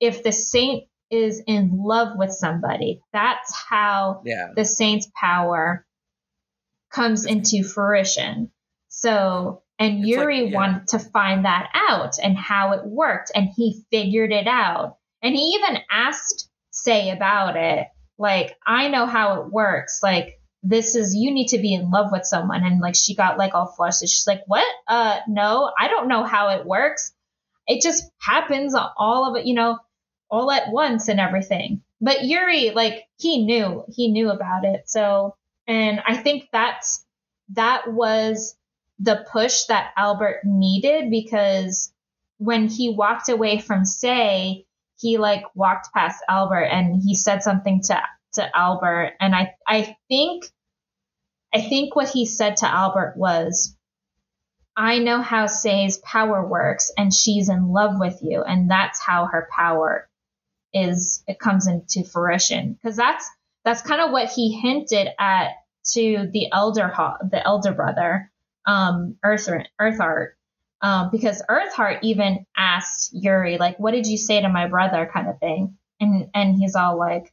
Speaker 3: if the saint is in love with somebody that's how
Speaker 1: yeah
Speaker 3: the saint's power comes into fruition. So, and
Speaker 1: It's like-
Speaker 3: Yuri
Speaker 1: yeah.
Speaker 3: wanted to find that out and how it worked, and he figured it out. And he even asked Sei about it. Like, I know how it works. Like, this is you need to be in love with someone. And like, she got like all flushed. She's like, "What? Uh, no, I don't know how it works. It just happens. All of it, you know, all at once and everything." But Yuri, like, he knew. He knew about it. So, and I think that's that was the push that Albert needed because when he walked away from Sei, he like walked past Albert and he said something to to Albert and I I think I think what he said to Albert was I know how Sei's power works and she's in love with you and that's how her power is it comes into fruition. Because that's that's kind of what he hinted at to the elder the elder brother um Earth Erhart um because Erhart even asked Yuri like what did you say to my brother? kind of thing. And and he's all like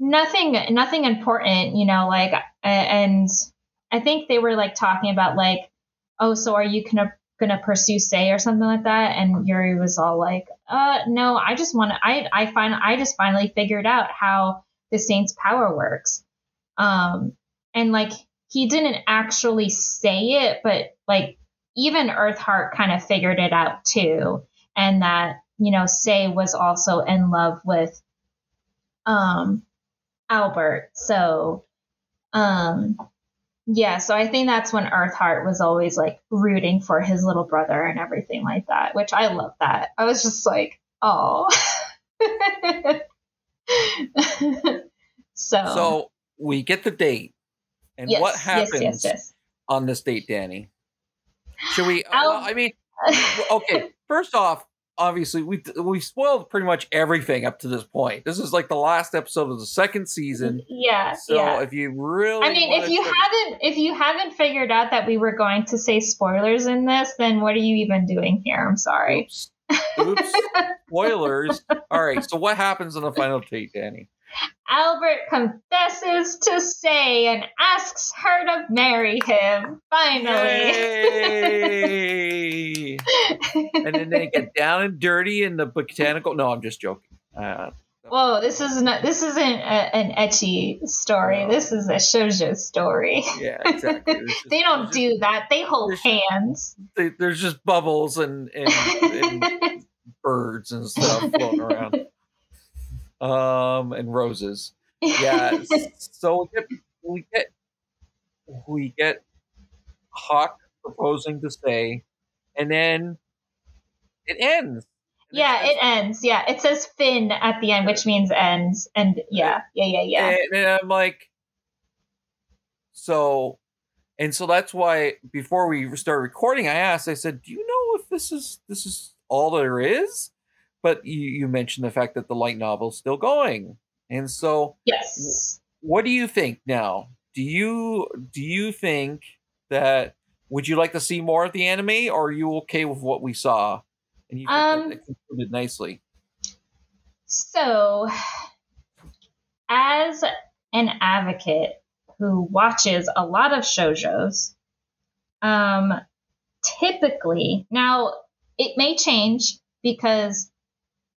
Speaker 3: nothing nothing important you know like and I think they were like talking about like oh so are you gonna gonna pursue Sei or something like that? And Yuri was all like uh no I just want to I I find I just finally figured out how the saint's power works. Um and like he didn't actually say it but like even Erhart kind of figured it out too. And that you know Sei was also in love with um albert. So um yeah so i think that's when Erhart was always like rooting for his little brother and everything like that which i love that. I was just like oh so
Speaker 1: so we get the date. And
Speaker 3: yes,
Speaker 1: what happens
Speaker 3: yes yes.
Speaker 1: on this date Dannie? Should we
Speaker 3: I'll-
Speaker 1: i mean okay first off obviously we we spoiled pretty much everything up to this point this is like the last episode of the second season
Speaker 3: yeah
Speaker 1: so
Speaker 3: yeah
Speaker 1: if you really
Speaker 3: I mean, if you haven't if you haven't figured out that we were going to say spoilers in this, then what are you even doing here? I'm sorry.
Speaker 1: Oops. Oops. Spoilers. All right. So what happens in the final date, Dannie?
Speaker 3: Albert confesses to Sei and asks her to marry him. Finally.
Speaker 1: And then they get down and dirty in the botanical. No, I'm just joking. Uh,
Speaker 3: Whoa, this is not this isn't a, an ecchi story.
Speaker 1: No.
Speaker 3: This is a shoujo story.
Speaker 1: yeah, exactly. Just-
Speaker 3: They don't
Speaker 1: there's
Speaker 3: do that. They hold
Speaker 1: there's-
Speaker 3: hands.
Speaker 1: Just, there's just bubbles and, and, and birds and stuff floating around. Um, and roses. yeah so we get we get we get Hawke proposing to stay and then it ends And
Speaker 3: Yeah,
Speaker 1: says-
Speaker 3: it ends. Yeah, it says Finn at the end, which means ends. And yeah, yeah, yeah, yeah.
Speaker 1: and, and i'm like so and so that's why before we start recording i asked i said do you know if this is this is all there is but you, you mentioned the fact that the light novel's still going and so
Speaker 3: Yes.
Speaker 1: what do you think now? Do you do you think that would you like to see more of the anime, or are you okay with what we saw? And you think
Speaker 3: Um,
Speaker 1: that it concluded nicely.
Speaker 3: So, as an advocate who watches a lot of shoujos, um, typically now it may change because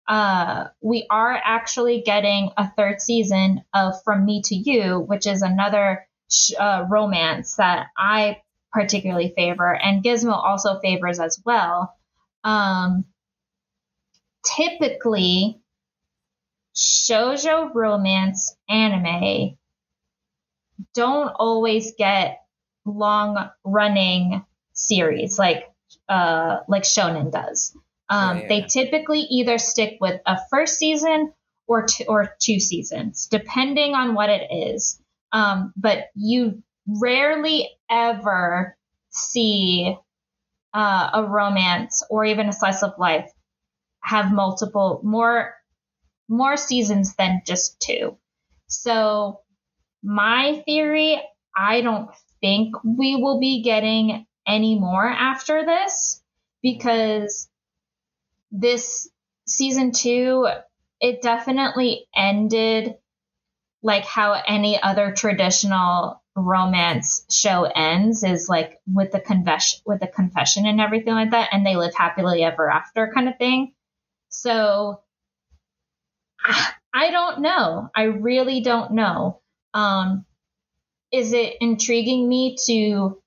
Speaker 3: uh, we are actually getting a third season of From Me to You, which is another sh- uh, romance that I particularly favor, and Gizmo also favors as well. Um, typically, shoujo romance anime don't always get long running series like uh like shonen does um
Speaker 1: Yeah, yeah,
Speaker 3: they
Speaker 1: yeah.
Speaker 3: typically either stick with a first season or two, or two seasons depending on what it is um but you rarely ever see uh, a romance or even a slice of life have multiple more more seasons than just two. So my theory, I don't think we will be getting any more after this because this season 2 it definitely ended like how any other traditional romance show ends is like with the confession with the confession and everything like that and they live happily ever after kind of thing. So i don't know. I really don't know. Um is it intriguing me to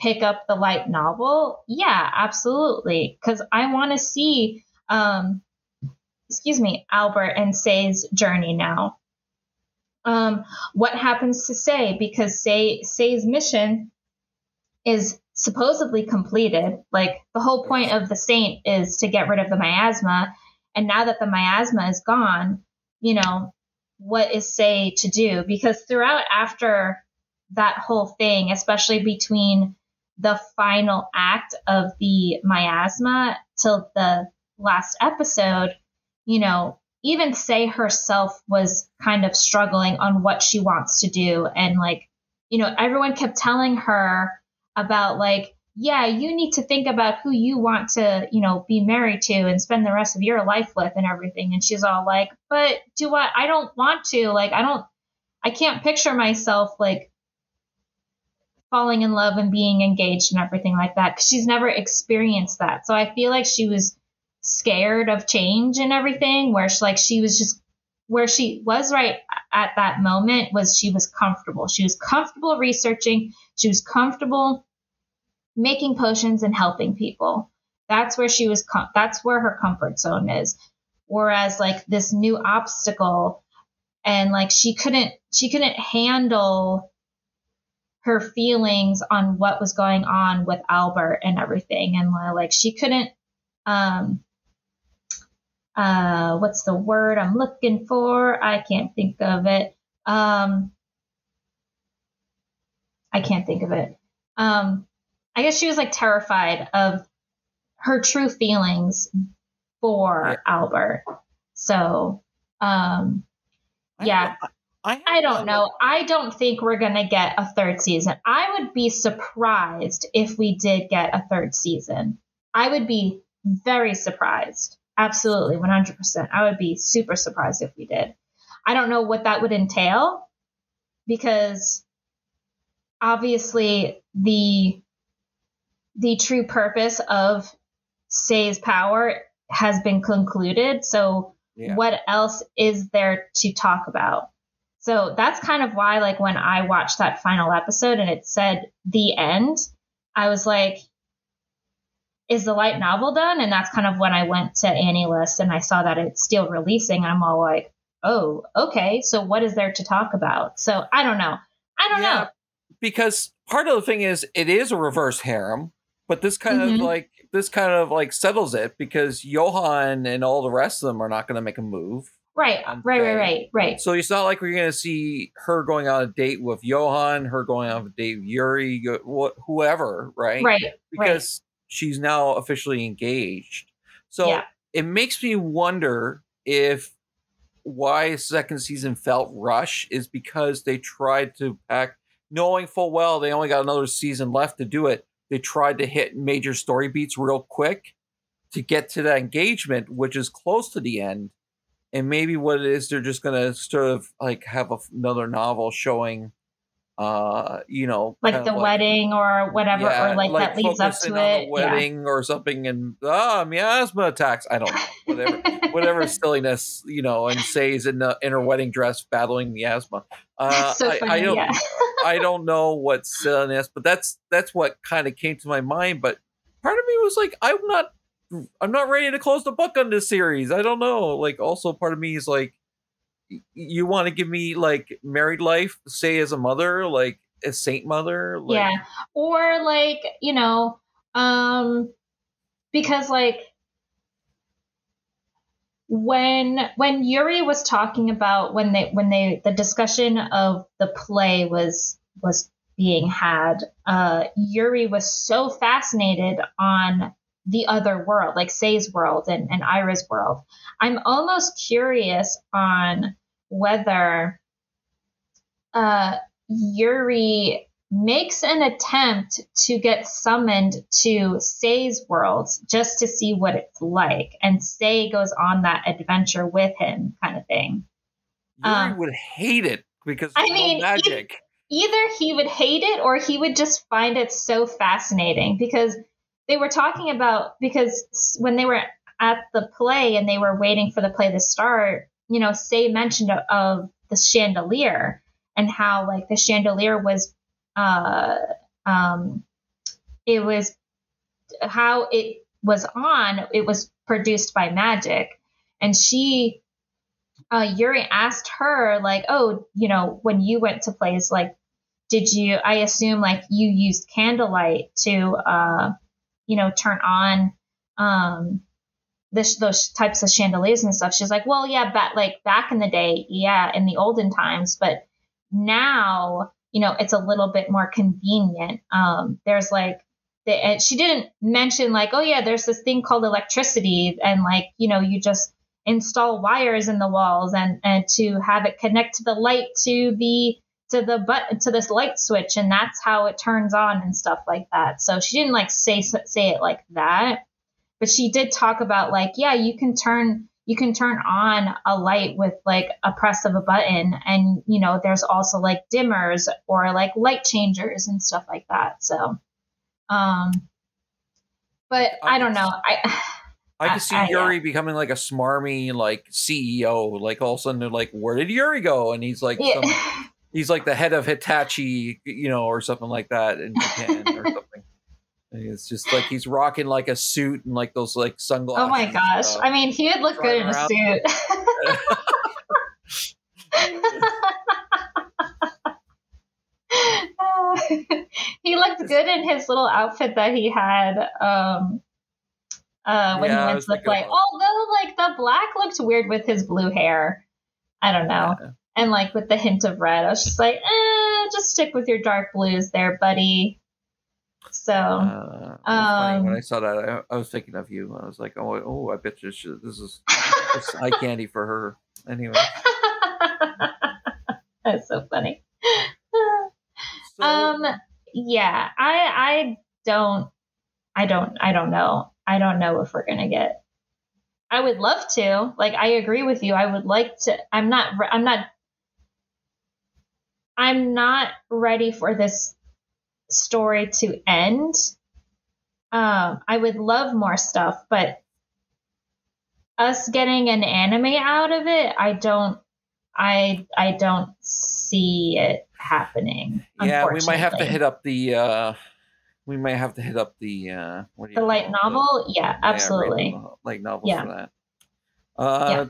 Speaker 3: pick up the light novel? Yeah absolutely. Because i want to see um excuse me albert and Sei's journey now. Um, what happens to Sei? Because Sei Sei's mission is supposedly completed. Like the whole point of the saint is to get rid of the miasma, and now that the miasma is gone, you know what is Sei to do? Because throughout after that whole thing, especially between the final act of the miasma till the last episode, you know, even Sei herself was kind of struggling on what she wants to do. And like you know everyone kept telling her about like yeah you need to think about who you want to you know be married to and spend the rest of your life with and everything. And she's all like but do i i don't want to. Like i don't i can't picture myself like falling in love and being engaged and everything like that because she's never experienced that. So i feel like she was scared of change and everything where she, like she was just where she was right at that moment was she was comfortable. She was comfortable researching. She was comfortable making potions and helping people. That's where she was com- that's where her comfort zone is. Whereas like this new obstacle and like she couldn't she couldn't handle her feelings on what was going on with Albert and everything and like she couldn't um uh what's the word I'm looking for? I can't think of it. Um I can't think of it. Um I guess she was like terrified of her true feelings for Albert. So um yeah.
Speaker 1: I,
Speaker 3: I don't know. I don't think we're going to get a third season. I would be surprised if we did get a third season. I would be very surprised. Absolutely, 100%. I would be super surprised if we did. I don't know what that would entail because obviously the the true purpose of Sei's power has been concluded. So
Speaker 1: Yeah.
Speaker 3: what else is there to talk about? So that's kind of why, like, when I watched that final episode and it said the end, I was like, is the light novel done? And that's kind of when I went to AniList and I saw that it's still releasing. I'm all like, oh, okay. So what is there to talk about? So I don't know. I don't
Speaker 1: Yeah,
Speaker 3: know.
Speaker 1: because part of the thing is it is a reverse harem, but this kind
Speaker 3: Mhm.
Speaker 1: of like this kind of like settles it because Johan and all the rest of them are not going to make a move.
Speaker 3: Right, right, right, right, right.
Speaker 1: So it's not like we're going to see her going on a date with Johan, her going on a date with Yuri, whoever, right?
Speaker 3: Right,
Speaker 1: Because she's now officially engaged. So
Speaker 3: Yeah.
Speaker 1: it makes me wonder if why second season felt rush is because they tried to pack, knowing full well they only got another season left to do it. They tried to hit major story beats real quick to get to that engagement, which is close to the end. And maybe what it is, they're just gonna sort of like have a, another novel showing uh, you know,
Speaker 3: like the wedding or whatever, yeah, or like, like, that leads up to it,
Speaker 1: wedding
Speaker 3: yeah.
Speaker 1: or something, and ah, miasma attacks. I don't know, whatever, whatever silliness, you know, and Sei's in the in her wedding dress battling miasma. Uh, so I, I, don't, yeah. I don't know what silliness, but that's that's what kind of came to my mind. But part of me was like, I'm not, I'm not ready to close the book on this series. I don't know. Like, also part of me is like you want to give me like married life, Sei as a mother, like a saint mother, like,
Speaker 3: yeah, or like you know, um, because like when when Yuri was talking about when they when they the discussion of the play was was being had, uh, Yuri was so fascinated on the other world, like Sei's world and, and Aira's world. I'm almost curious on whether uh, Yuri makes an attempt to get summoned to Sei's world just to see what it's like. And Sei goes on that adventure with him, kind of thing.
Speaker 1: Yuri um, would hate it because I mean, magic.
Speaker 3: either he would hate it or he would just find it so fascinating because they were talking about because when they were at the play and they were waiting for the play to start, you know, Sei mentioned of, of the chandelier and how like the chandelier was, uh, um, it was how it was on. It was produced by magic, and she, uh, Yuri asked her like, oh, you know, when you went to plays, like, did you? I assume like you used candlelight to, uh, you know, turn on, um, this, those types of chandeliers and stuff. She's like, well, yeah, but like back in the day, yeah, in the olden times, but now, you know, it's a little bit more convenient. Um, there's like, the, and she didn't mention like, oh yeah, there's this thing called electricity, and like, you know, you just install wires in the walls and and to have it connect to the light to the to the but to this light switch, and that's how it turns on and stuff like that. So she didn't like say say it like that but she did talk about like, yeah, you can turn you can turn on a light with like a press of a button and you know there's also like dimmers or like light changers and stuff like that so um but i, I don't know i
Speaker 1: I can see I, Yuri yeah. becoming like a smarmy like CEO. Like all of a sudden they're like, "Where did Yuri go?" And he's like, yeah. some, he's like the head of Hitachi, you know, or something like that in Japan or something. It's just like he's rocking like a suit and like those like sunglasses.
Speaker 3: Oh my gosh! I mean, he would look good in a suit. he looked good in his little outfit that he had um, uh, when yeah, he went to the play. Although, like the black looked weird with his blue hair. I don't know. Yeah. And like with the hint of red, I was just like, eh, just stick with your dark blues there, buddy. So uh,
Speaker 1: um, when I saw that, I, I, was thinking of you. I was like, oh, oh, I bet you should, this is this eye candy for her. Anyway,
Speaker 3: that's so funny. So, um, yeah, I I don't I don't I don't know. I don't know if we're gonna get. I would love to. Like, I agree with you. I would like to. I'm not. I'm not. I'm not ready for this story to end. Um, I would love more stuff, but us getting an anime out of it, I don't, I, I don't see it happening.
Speaker 1: Yeah, we might have to hit up the. uh we might have to hit up the uh
Speaker 3: what do you the light novel. It? Yeah, absolutely.
Speaker 1: Yeah, light novel yeah. for that. Uh, yeah.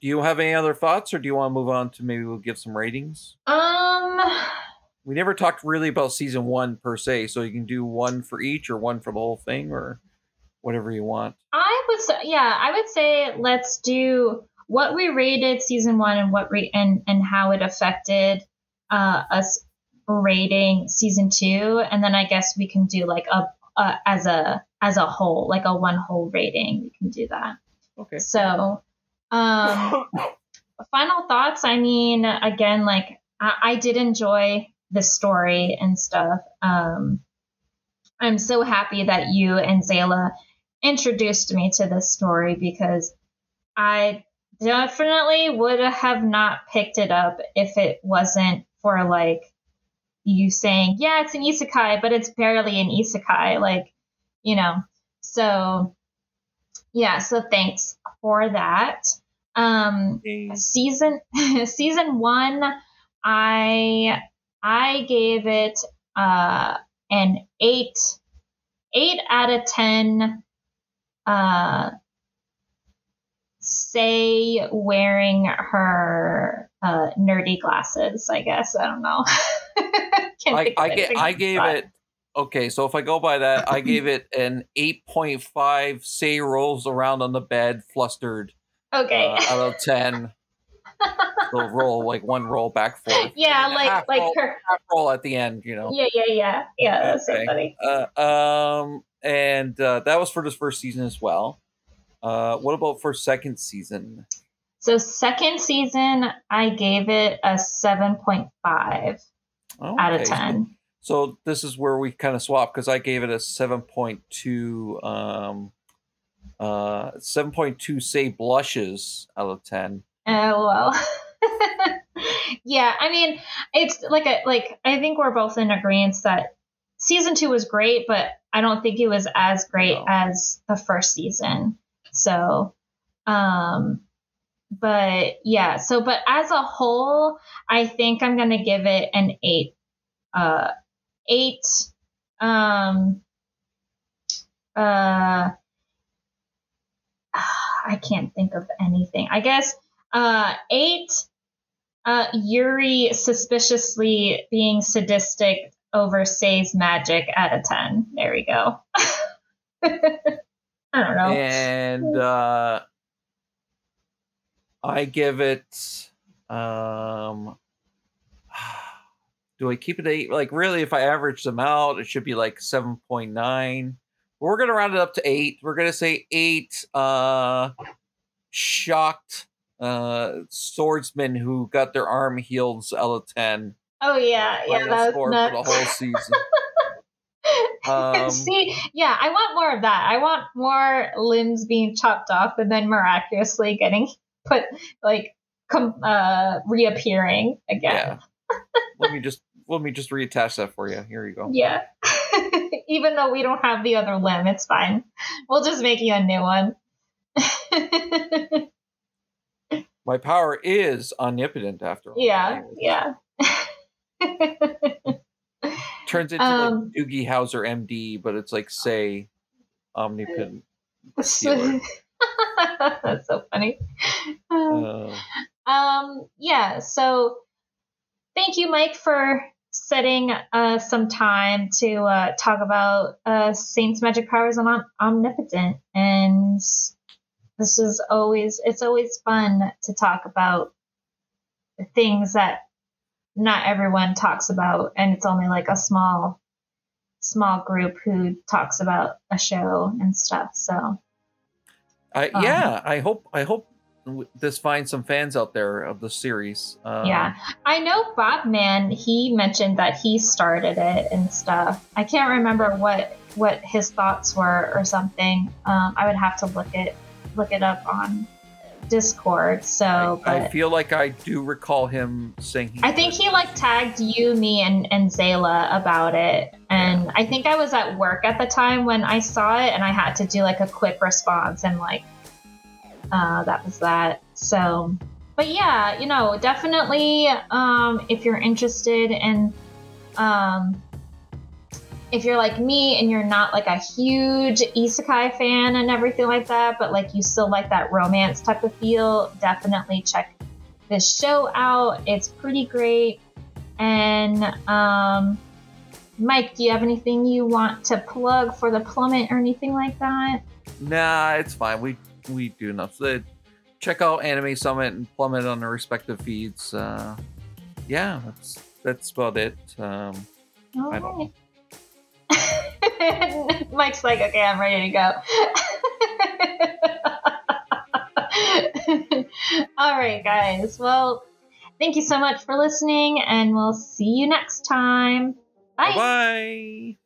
Speaker 1: Do you have any other thoughts, or do you want to move on to maybe we'll give some ratings?
Speaker 3: Um,
Speaker 1: we never talked really about season one per se, so you can do one for each or one for the whole thing or whatever you want.
Speaker 3: I would say, yeah, I would say let's do what we rated season one and what re- and and how it affected uh, us rating season two, and then I guess we can do like a, a as a as a whole, like a one whole rating. We can do that.
Speaker 1: Okay.
Speaker 3: So, um, final thoughts. I mean, again, like I, I did enjoy the story and stuff. Um, I'm so happy that you and Zayla introduced me to this story because I definitely would have not picked it up if it wasn't for like you saying, yeah, it's an isekai, but it's barely an isekai. Like, you know, so yeah, so thanks for that. Um, season season one, I I gave it uh an eight eight out of ten. Uh, Sei wearing her uh, nerdy glasses. I guess I don't know.
Speaker 1: I I, get, I gave it okay. So if I go by that, I gave it an eight point five. Sei rolls around on the bed, flustered.
Speaker 3: Okay.
Speaker 1: Uh, out of ten. they'll roll like one roll back for
Speaker 3: Yeah, like like
Speaker 1: roll,
Speaker 3: her
Speaker 1: roll at the end, you know.
Speaker 3: Yeah, yeah, yeah, yeah. That's so funny.
Speaker 1: Uh, um, and uh, that was for this first season as well. Uh, what about for second season?
Speaker 3: So second season, I gave it a seven point five okay. out of ten.
Speaker 1: So this is where we kind of swap because I gave it a seven point two. Um, uh, 7.2 Sei blushes out of 10
Speaker 3: Oh, well, yeah, I mean, it's like a like I think we're both in agreement that season two was great, but I don't think it was as great no. as the first season. So, um, but yeah, so but as a whole, I think I'm gonna give it an eight. Uh, eight. Um. Uh. I can't think of anything. I guess uh, eight. Uh, Yuri suspiciously being sadistic over Sei's magic out of ten. There we go. I don't know.
Speaker 1: And uh, I give it. Um, do I keep it eight? Like, really, if I average them out, it should be like seven point nine. We're gonna round it up to eight. We're gonna say eight. Uh, shocked uh swordsmen who got their arm healed out of ten.
Speaker 3: Oh yeah, yeah, that was nuts.
Speaker 1: for the whole season.
Speaker 3: Um, See, yeah, I want more of that. I want more limbs being chopped off and then miraculously getting put like com- uh, reappearing again.
Speaker 1: Yeah. let me just let me just reattach that for you. Here you go.
Speaker 3: Yeah. Even though we don't have the other limb, it's fine. We'll just make you a new one.
Speaker 1: My power is omnipotent after all.
Speaker 3: Yeah, yeah
Speaker 1: turns into um, like Doogie Howser MD, but it's like Sei omnipotent.
Speaker 3: That's so funny. Uh, um, yeah. So, thank you, Mike, for setting uh, some time to uh, talk about uh, Saint's magic powers on omnipotent, and this is always it's always fun to talk about things that not everyone talks about, and it's only like a small, small group who talks about a show and stuff. So,
Speaker 1: I um, yeah, I hope I hope this finds some fans out there of the series.
Speaker 3: Um, yeah, I know Bob Man. He mentioned that he started it and stuff. I can't remember what what his thoughts were or something. Um, I would have to look it look it up on Discord. So,
Speaker 1: I, I, feel like I do recall him saying.
Speaker 3: I think he like tagged you, me, and and Zayla about it, and yeah. I think I was at work at the time when I saw it, and I had to do like a quick response, and like, uh, that was that. So, but yeah, you know, definitely, um, if you're interested in, um, if you're like me and you're not like a huge isekai fan and everything like that, but like you still like that romance type of feel, definitely check this show out. It's pretty great. And um, Mike, do you have anything you want to plug for the plummet or anything like that?
Speaker 1: Nah, it's fine. We we do enough. So check out Anime Summit and Plummet on their respective feeds. Uh, yeah, that's that's about it. Um,
Speaker 3: All I don't right. Mike's like, okay, I'm ready to go. All right, guys. Well, thank you so much for listening, and we'll see you next time. Bye.
Speaker 1: Bye.